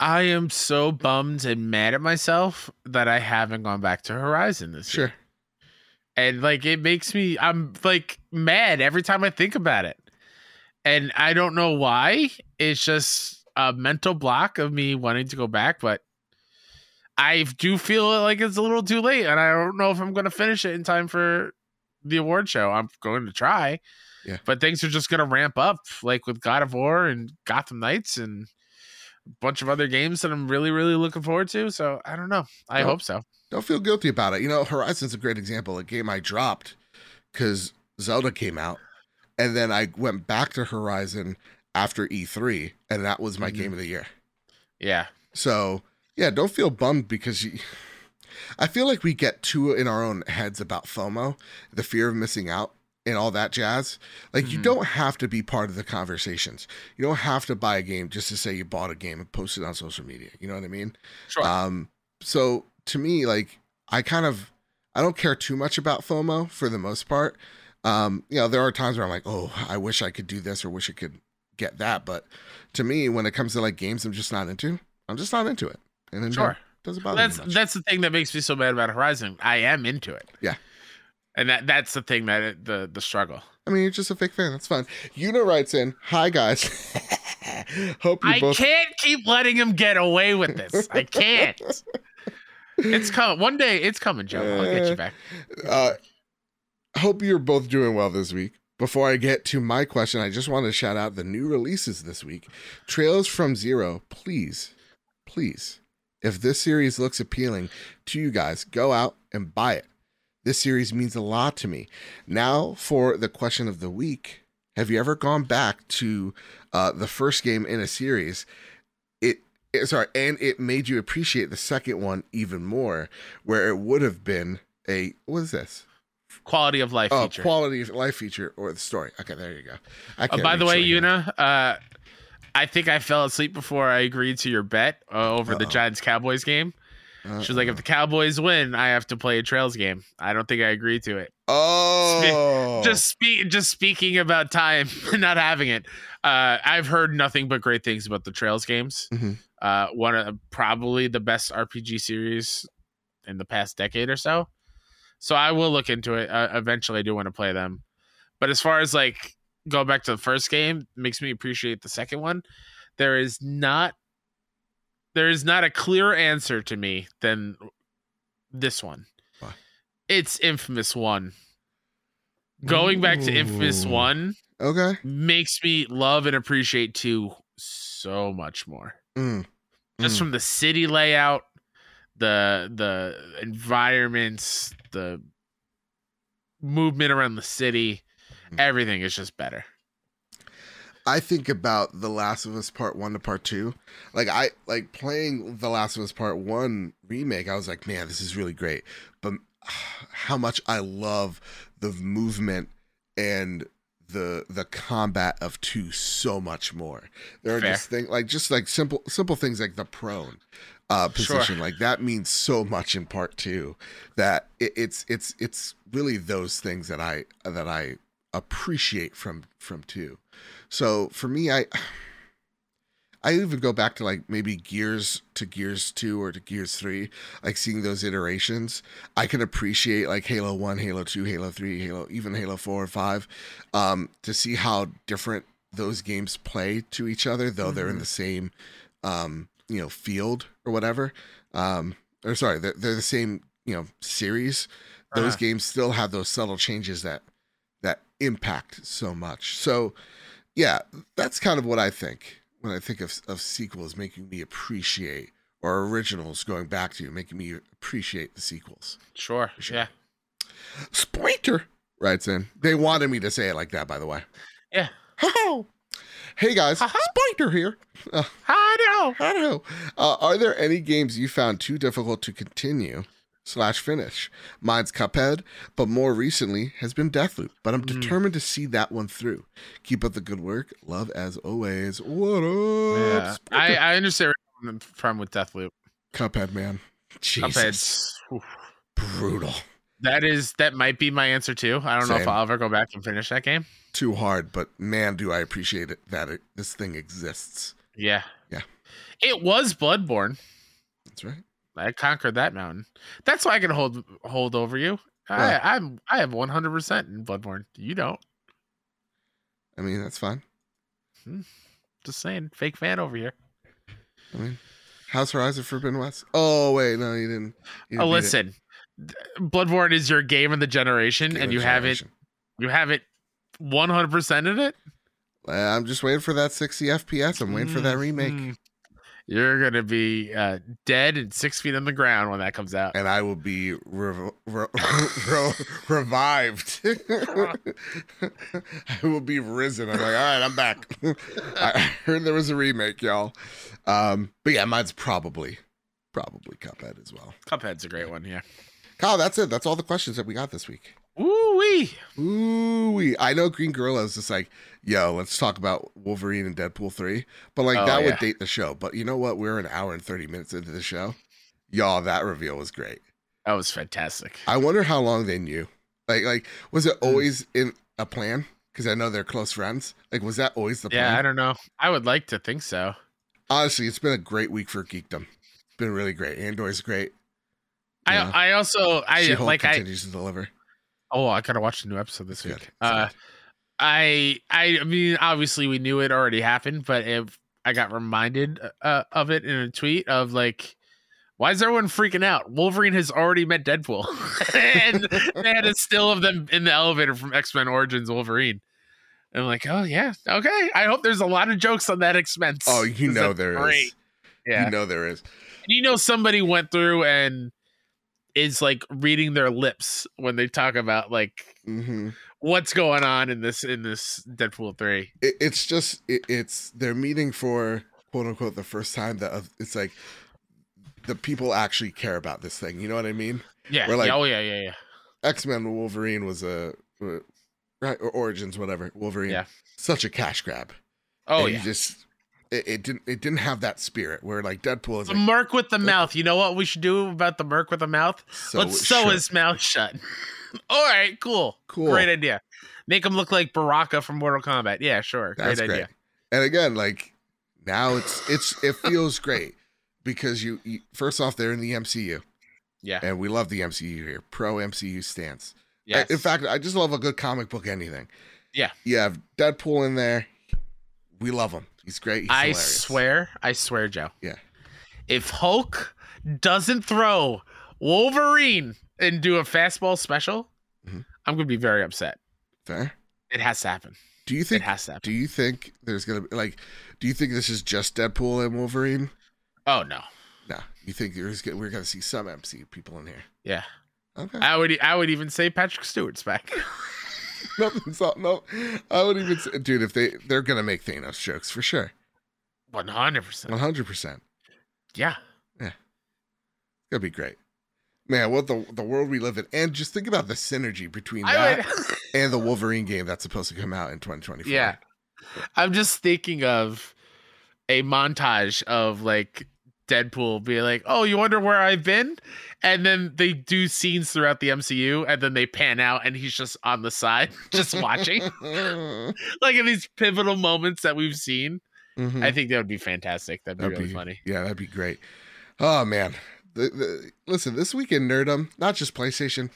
B: I am so bummed and mad at myself that I haven't gone back to Horizon this year. And like it makes me I'm like mad every time I think about it. And I don't know why. It's just a mental block of me wanting to go back, but I do feel like it's a little too late and I don't know if I'm going to finish it in time for the award show. I'm going to try.
A: Yeah.
B: But things are just going to ramp up like with God of War and Gotham Knights and a bunch of other games that I'm really really looking forward to. So, I don't know. I
A: Well,
B: hope so.
A: Don't feel guilty about it. You know, Horizon's a great example. A game I dropped because Zelda came out, and then I went back to Horizon after E3, and that was my
B: Mhm.
A: game of the year.
B: Yeah.
A: So yeah, don't feel bummed because you. I feel like we get too in our own heads about FOMO, the fear of missing out, and all that jazz. Like you
B: Mhm.
A: don't have to be part of the conversations. You don't have to buy a game just to say you bought a game and post it on social media. You know what I mean?
B: Sure.
A: Um, so to me, like I kind of I don't care too much about FOMO for the most part. Um, you know, there are times where I'm like, oh, I wish I could do this or wish I could get that. But to me, when it comes to like games I'm just not into, I'm just not into it. And then
B: sure.
A: it doesn't bother
B: That's that's the thing that makes me so mad about Horizon. I am into it.
A: Yeah.
B: And that that's the thing that it, the the struggle.
A: I mean, you're just a fake fan. That's fine. Yuna writes in, hi guys. [LAUGHS] Hope you
B: I
A: both
B: can't keep letting him get away with this. I [LAUGHS] can't. It's coming. One day it's coming, Joe. I'll get you back.
A: uh, hope you're both doing well this week. Before I get to my question, I just want to shout out the new releases this week. Trails from Zero, please, please, if this series looks appealing to you guys, go out and buy it. This series means a lot to me. Now, for the question of the week Have you ever gone back to uh, the first game in a series? It, sorry, and it made you appreciate the second one even more, where it would have been a what is this?
B: Quality of life
A: Oh,
B: feature.
A: quality of life feature or the story. Okay, there you go. I
B: Uh, by the way, Yuna, uh, I think I fell asleep before I agreed to your bet uh, over the
A: Uh-oh.
B: Giants Cowboys game. She was like, if the Cowboys win, I have to play a Trails game. I don't think I agree to it.
A: oh, [LAUGHS]
B: Just speak, just speaking about time [LAUGHS] not having it. Uh, I've heard nothing but great things about the Trails games.
A: Mhm.
B: Uh, one of probably the best RPG series in the past decade or so. So I will look into it. Uh, eventually, I do want to play them. But as far as like go back to the first game, makes me appreciate the second one. There is not there is not a clearer answer to me than this one.
A: Why?
B: It's Infamous One. Going back to Infamous One
A: okay.
B: makes me love and appreciate two so much more.
A: Mm.
B: Just
A: Mm.
B: from the city layout, the the environments, the movement around the city,
A: Mhm.
B: everything is just better.
A: I think about The Last of Us Part One to Part Two. Like I like playing The Last of Us Part One remake. I was like, man, this is really great. But [SIGHS] how much I love the movement and the the combat of two so much more. There are
B: Fair.
A: just things like just like simple simple things like the prone uh
B: Sure.
A: position like that means so much in part two that it, it's it's it's really those things that i that i appreciate from from two so for me i [SIGHS] i even go back to like maybe gears to gears 2 or to gears 3 like seeing those iterations i can appreciate like halo 1 halo 2 halo 3 halo even halo 4 or 5 um to see how different those games play to each other though they're in
B: Mhm.
A: the same um you know field or whatever um or sorry they're, they're the same you know series those
B: Uh-huh.
A: games still have those subtle changes that that impact so much so yeah that's kind of what i think when i think of, of sequels making me appreciate or originals going back to you making me appreciate the sequels
B: Sure.
A: Sure.
B: Yeah.
A: Splinter writes in. They wanted me to say it like that, by the way.
B: Yeah.
A: Ho-ho. Hey guys,
B: Ha-ha.
A: Splinter here. Uh,
B: I know.
A: I know. Uh, are there any games you found too difficult to continue slash finish? Mine's Cuphead, but more recently has been Deathloop. But I'm
B: Mm.
A: determined to see that one through. Keep up the good work. Love as always. What up?
B: Yeah. I, I understand from with Deathloop.
A: Cuphead, man. Jesus,
B: Cuphead's
A: brutal.
B: That is that might be my answer too. I don't know if I'll ever go back and finish that game.
A: Too hard, but man, do I appreciate it that it, this thing exists.
B: Yeah.
A: Yeah.
B: It was Bloodborne.
A: That's right.
B: I conquered that mountain. That's why I can hold hold over you.
A: Yeah.
B: I, I'm I have 100 percent in Bloodborne. You don't.
A: I mean, that's fine.
B: Just saying, fake fan over here.
A: I mean, House Horizon Forbidden West. Oh wait, no, you didn't. you
B: Oh,
A: didn't it.
B: listen, Bloodborne is your game of the generation,
A: Game
B: and
A: of
B: you have it. You have it 100 percent in it.
A: Uh, I'm just waiting for that 60 FPS. I'm waiting for that remake,
B: Mhm. You're gonna be uh, dead and six feet on the ground when that comes out.
A: and I will be rev- re- [LAUGHS] re- revived. [LAUGHS] [LAUGHS] I will be risen. I'm like, all right, I'm back. I heard there was a remake, y'all. Um, but yeah, mine's probably, probably Cuphead as well.
B: Cuphead's a great one. Yeah.
A: Kyle, that's it. That's all the questions that we got this week.
B: Ooh wee.
A: Ooh, I know Green Gorilla is just like, yo, let's talk about Wolverine and Deadpool 3. But like
B: Oh,
A: that
B: yeah.
A: would date the show. But you know what? We're an hour and 30 minutes into the show. Y'all, that reveal was great.
B: That was fantastic.
A: I wonder how long they knew. Like, like, was
B: Hmm.
A: it always in a plan? Because I know they're close friends. Like, was that always the
B: Yeah,
A: plan?
B: Yeah, I don't know. I would like to think so.
A: Honestly, it's been a great week for geekdom. It's been really great. Andor's great.
B: I. I also I
A: She-Hulk
B: like I
A: continues to deliver.
B: Oh I gotta watch the new episode this
A: It's
B: week. Uh. I I I mean obviously we knew it already happened, but if I got reminded uh, of it in a tweet of like. Why is everyone freaking out? Wolverine has already met Deadpool, [LAUGHS] and they had a still of them in the elevator from X Men Origins Wolverine. And I'm like, oh yeah, okay. I hope there's a lot of jokes on that expense.
A: Oh, you know there is.
B: great. Yeah,
A: You know there is.
B: And you know somebody went through and is like reading their lips when they talk about like
A: hmm
B: what's going on in this in this Deadpool three.
A: it, it's just it, it's they're meeting for quote unquote the first time that of- it's like the people actually care about this thing. You know what I mean?
B: Yeah.
A: We're like-
B: oh yeah, yeah, yeah.
A: X Men Wolverine was a uh, right or Origins whatever Wolverine.
B: Yeah.
A: such a cash grab.
B: Oh
A: And
B: yeah.
A: you just it, it didn't it didn't have that spirit where like Deadpool is
B: The
A: like
B: merc with the mouth. You know what we should do about the merc with the mouth?
A: so
B: Let's sew
A: shut.
B: his mouth shut. [LAUGHS] All right, cool.
A: Cool.
B: Great idea. Make him look like Baraka from Mortal Kombat. Yeah, sure.
A: That's
B: great
A: great.
B: idea.
A: And again, like now it's it's it feels great because you, you first off they're in the MCU
B: Yeah.
A: and we love the MCU here, pro MCU stance.
B: Yes.
A: In fact, I just love a good comic book anything.
B: Yeah.
A: You have Deadpool in there. We love him. He's great. He's
B: I
A: hilarious.
B: swear, I swear, Joe.
A: Yeah.
B: If Hulk doesn't throw Wolverine and do a fastball special,
A: Mhm.
B: I'm gonna be very upset.
A: Fair.
B: It has to happen.
A: Do you think?
B: It has to happen.
A: do you think there's gonna be like do you think this is just Deadpool and Wolverine?
B: Oh no.
A: No. You think there's we're gonna see some MCU people in here.
B: Yeah.
A: Okay.
B: I would I would even say Patrick Stewart's back. [LAUGHS] [LAUGHS]
A: Nothing's up. No, I would even say, dude, if they they're gonna make Thanos jokes for sure,
B: One hundred percent.
A: one hundred percent.
B: Yeah. Yeah.
A: It'll be great, man. What the the world we live in, and just think about the synergy between that
B: would [LAUGHS]
A: and the Wolverine game that's supposed to come out in twenty twenty four.
B: Yeah. I'm just thinking of a montage of like Deadpool be like, "Oh, you wonder where I've been?" And then they do scenes throughout the MCU and then they pan out and he's just on the side [LAUGHS] just watching. [LAUGHS] like in these pivotal moments that we've seen.
A: Mhm.
B: I think that would be fantastic. That'd be
A: That'd
B: really
A: be-
B: funny.
A: Yeah, that'd be great. Oh man, the, the, listen, this weekend nerdum, not just PlayStation,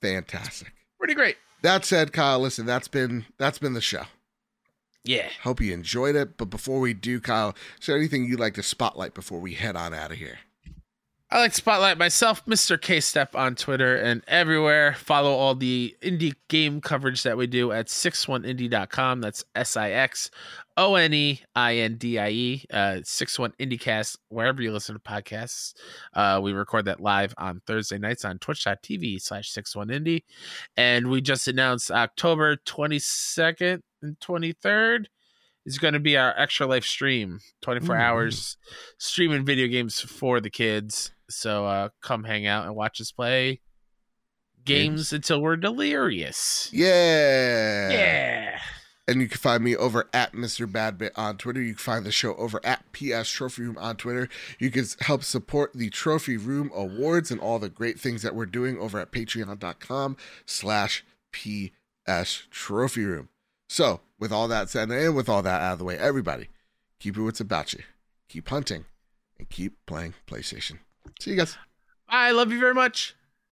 A: fantastic.
B: Pretty great.
A: That said, Kyle, listen, that's been that's been the show.
B: Yeah.
A: Hope you enjoyed it. But before we do, Kyle, is there anything you'd like to spotlight before we head on out of here?
B: I like to spotlight myself, Mr. K Step on Twitter and everywhere. Follow all the indie game coverage that we do at 61indie.com. That's S I X O N E I N D I E, uh, 61 IndieCast, wherever you listen to podcasts. Uh, we record that live on Thursday nights on twitch.tv slash 61indie. And we just announced October 22nd and 23rd is going to be our extra life stream 24
A: Ooh.
B: hours streaming video games for the kids so uh come hang out and watch us play games until we're delirious
A: Yeah.
B: yeah
A: And you can find me over at Mr. Badbit on Twitter. You can find the show over at PS Trophy Room on Twitter. You can help support the Trophy Room Awards and all the great things that we're doing over at patreon.com slash PS Trophy Room. So, with all that said and with all that out of the way, everybody, keep it what's about you. Keep hunting and keep playing PlayStation. See you guys.
B: i love you very much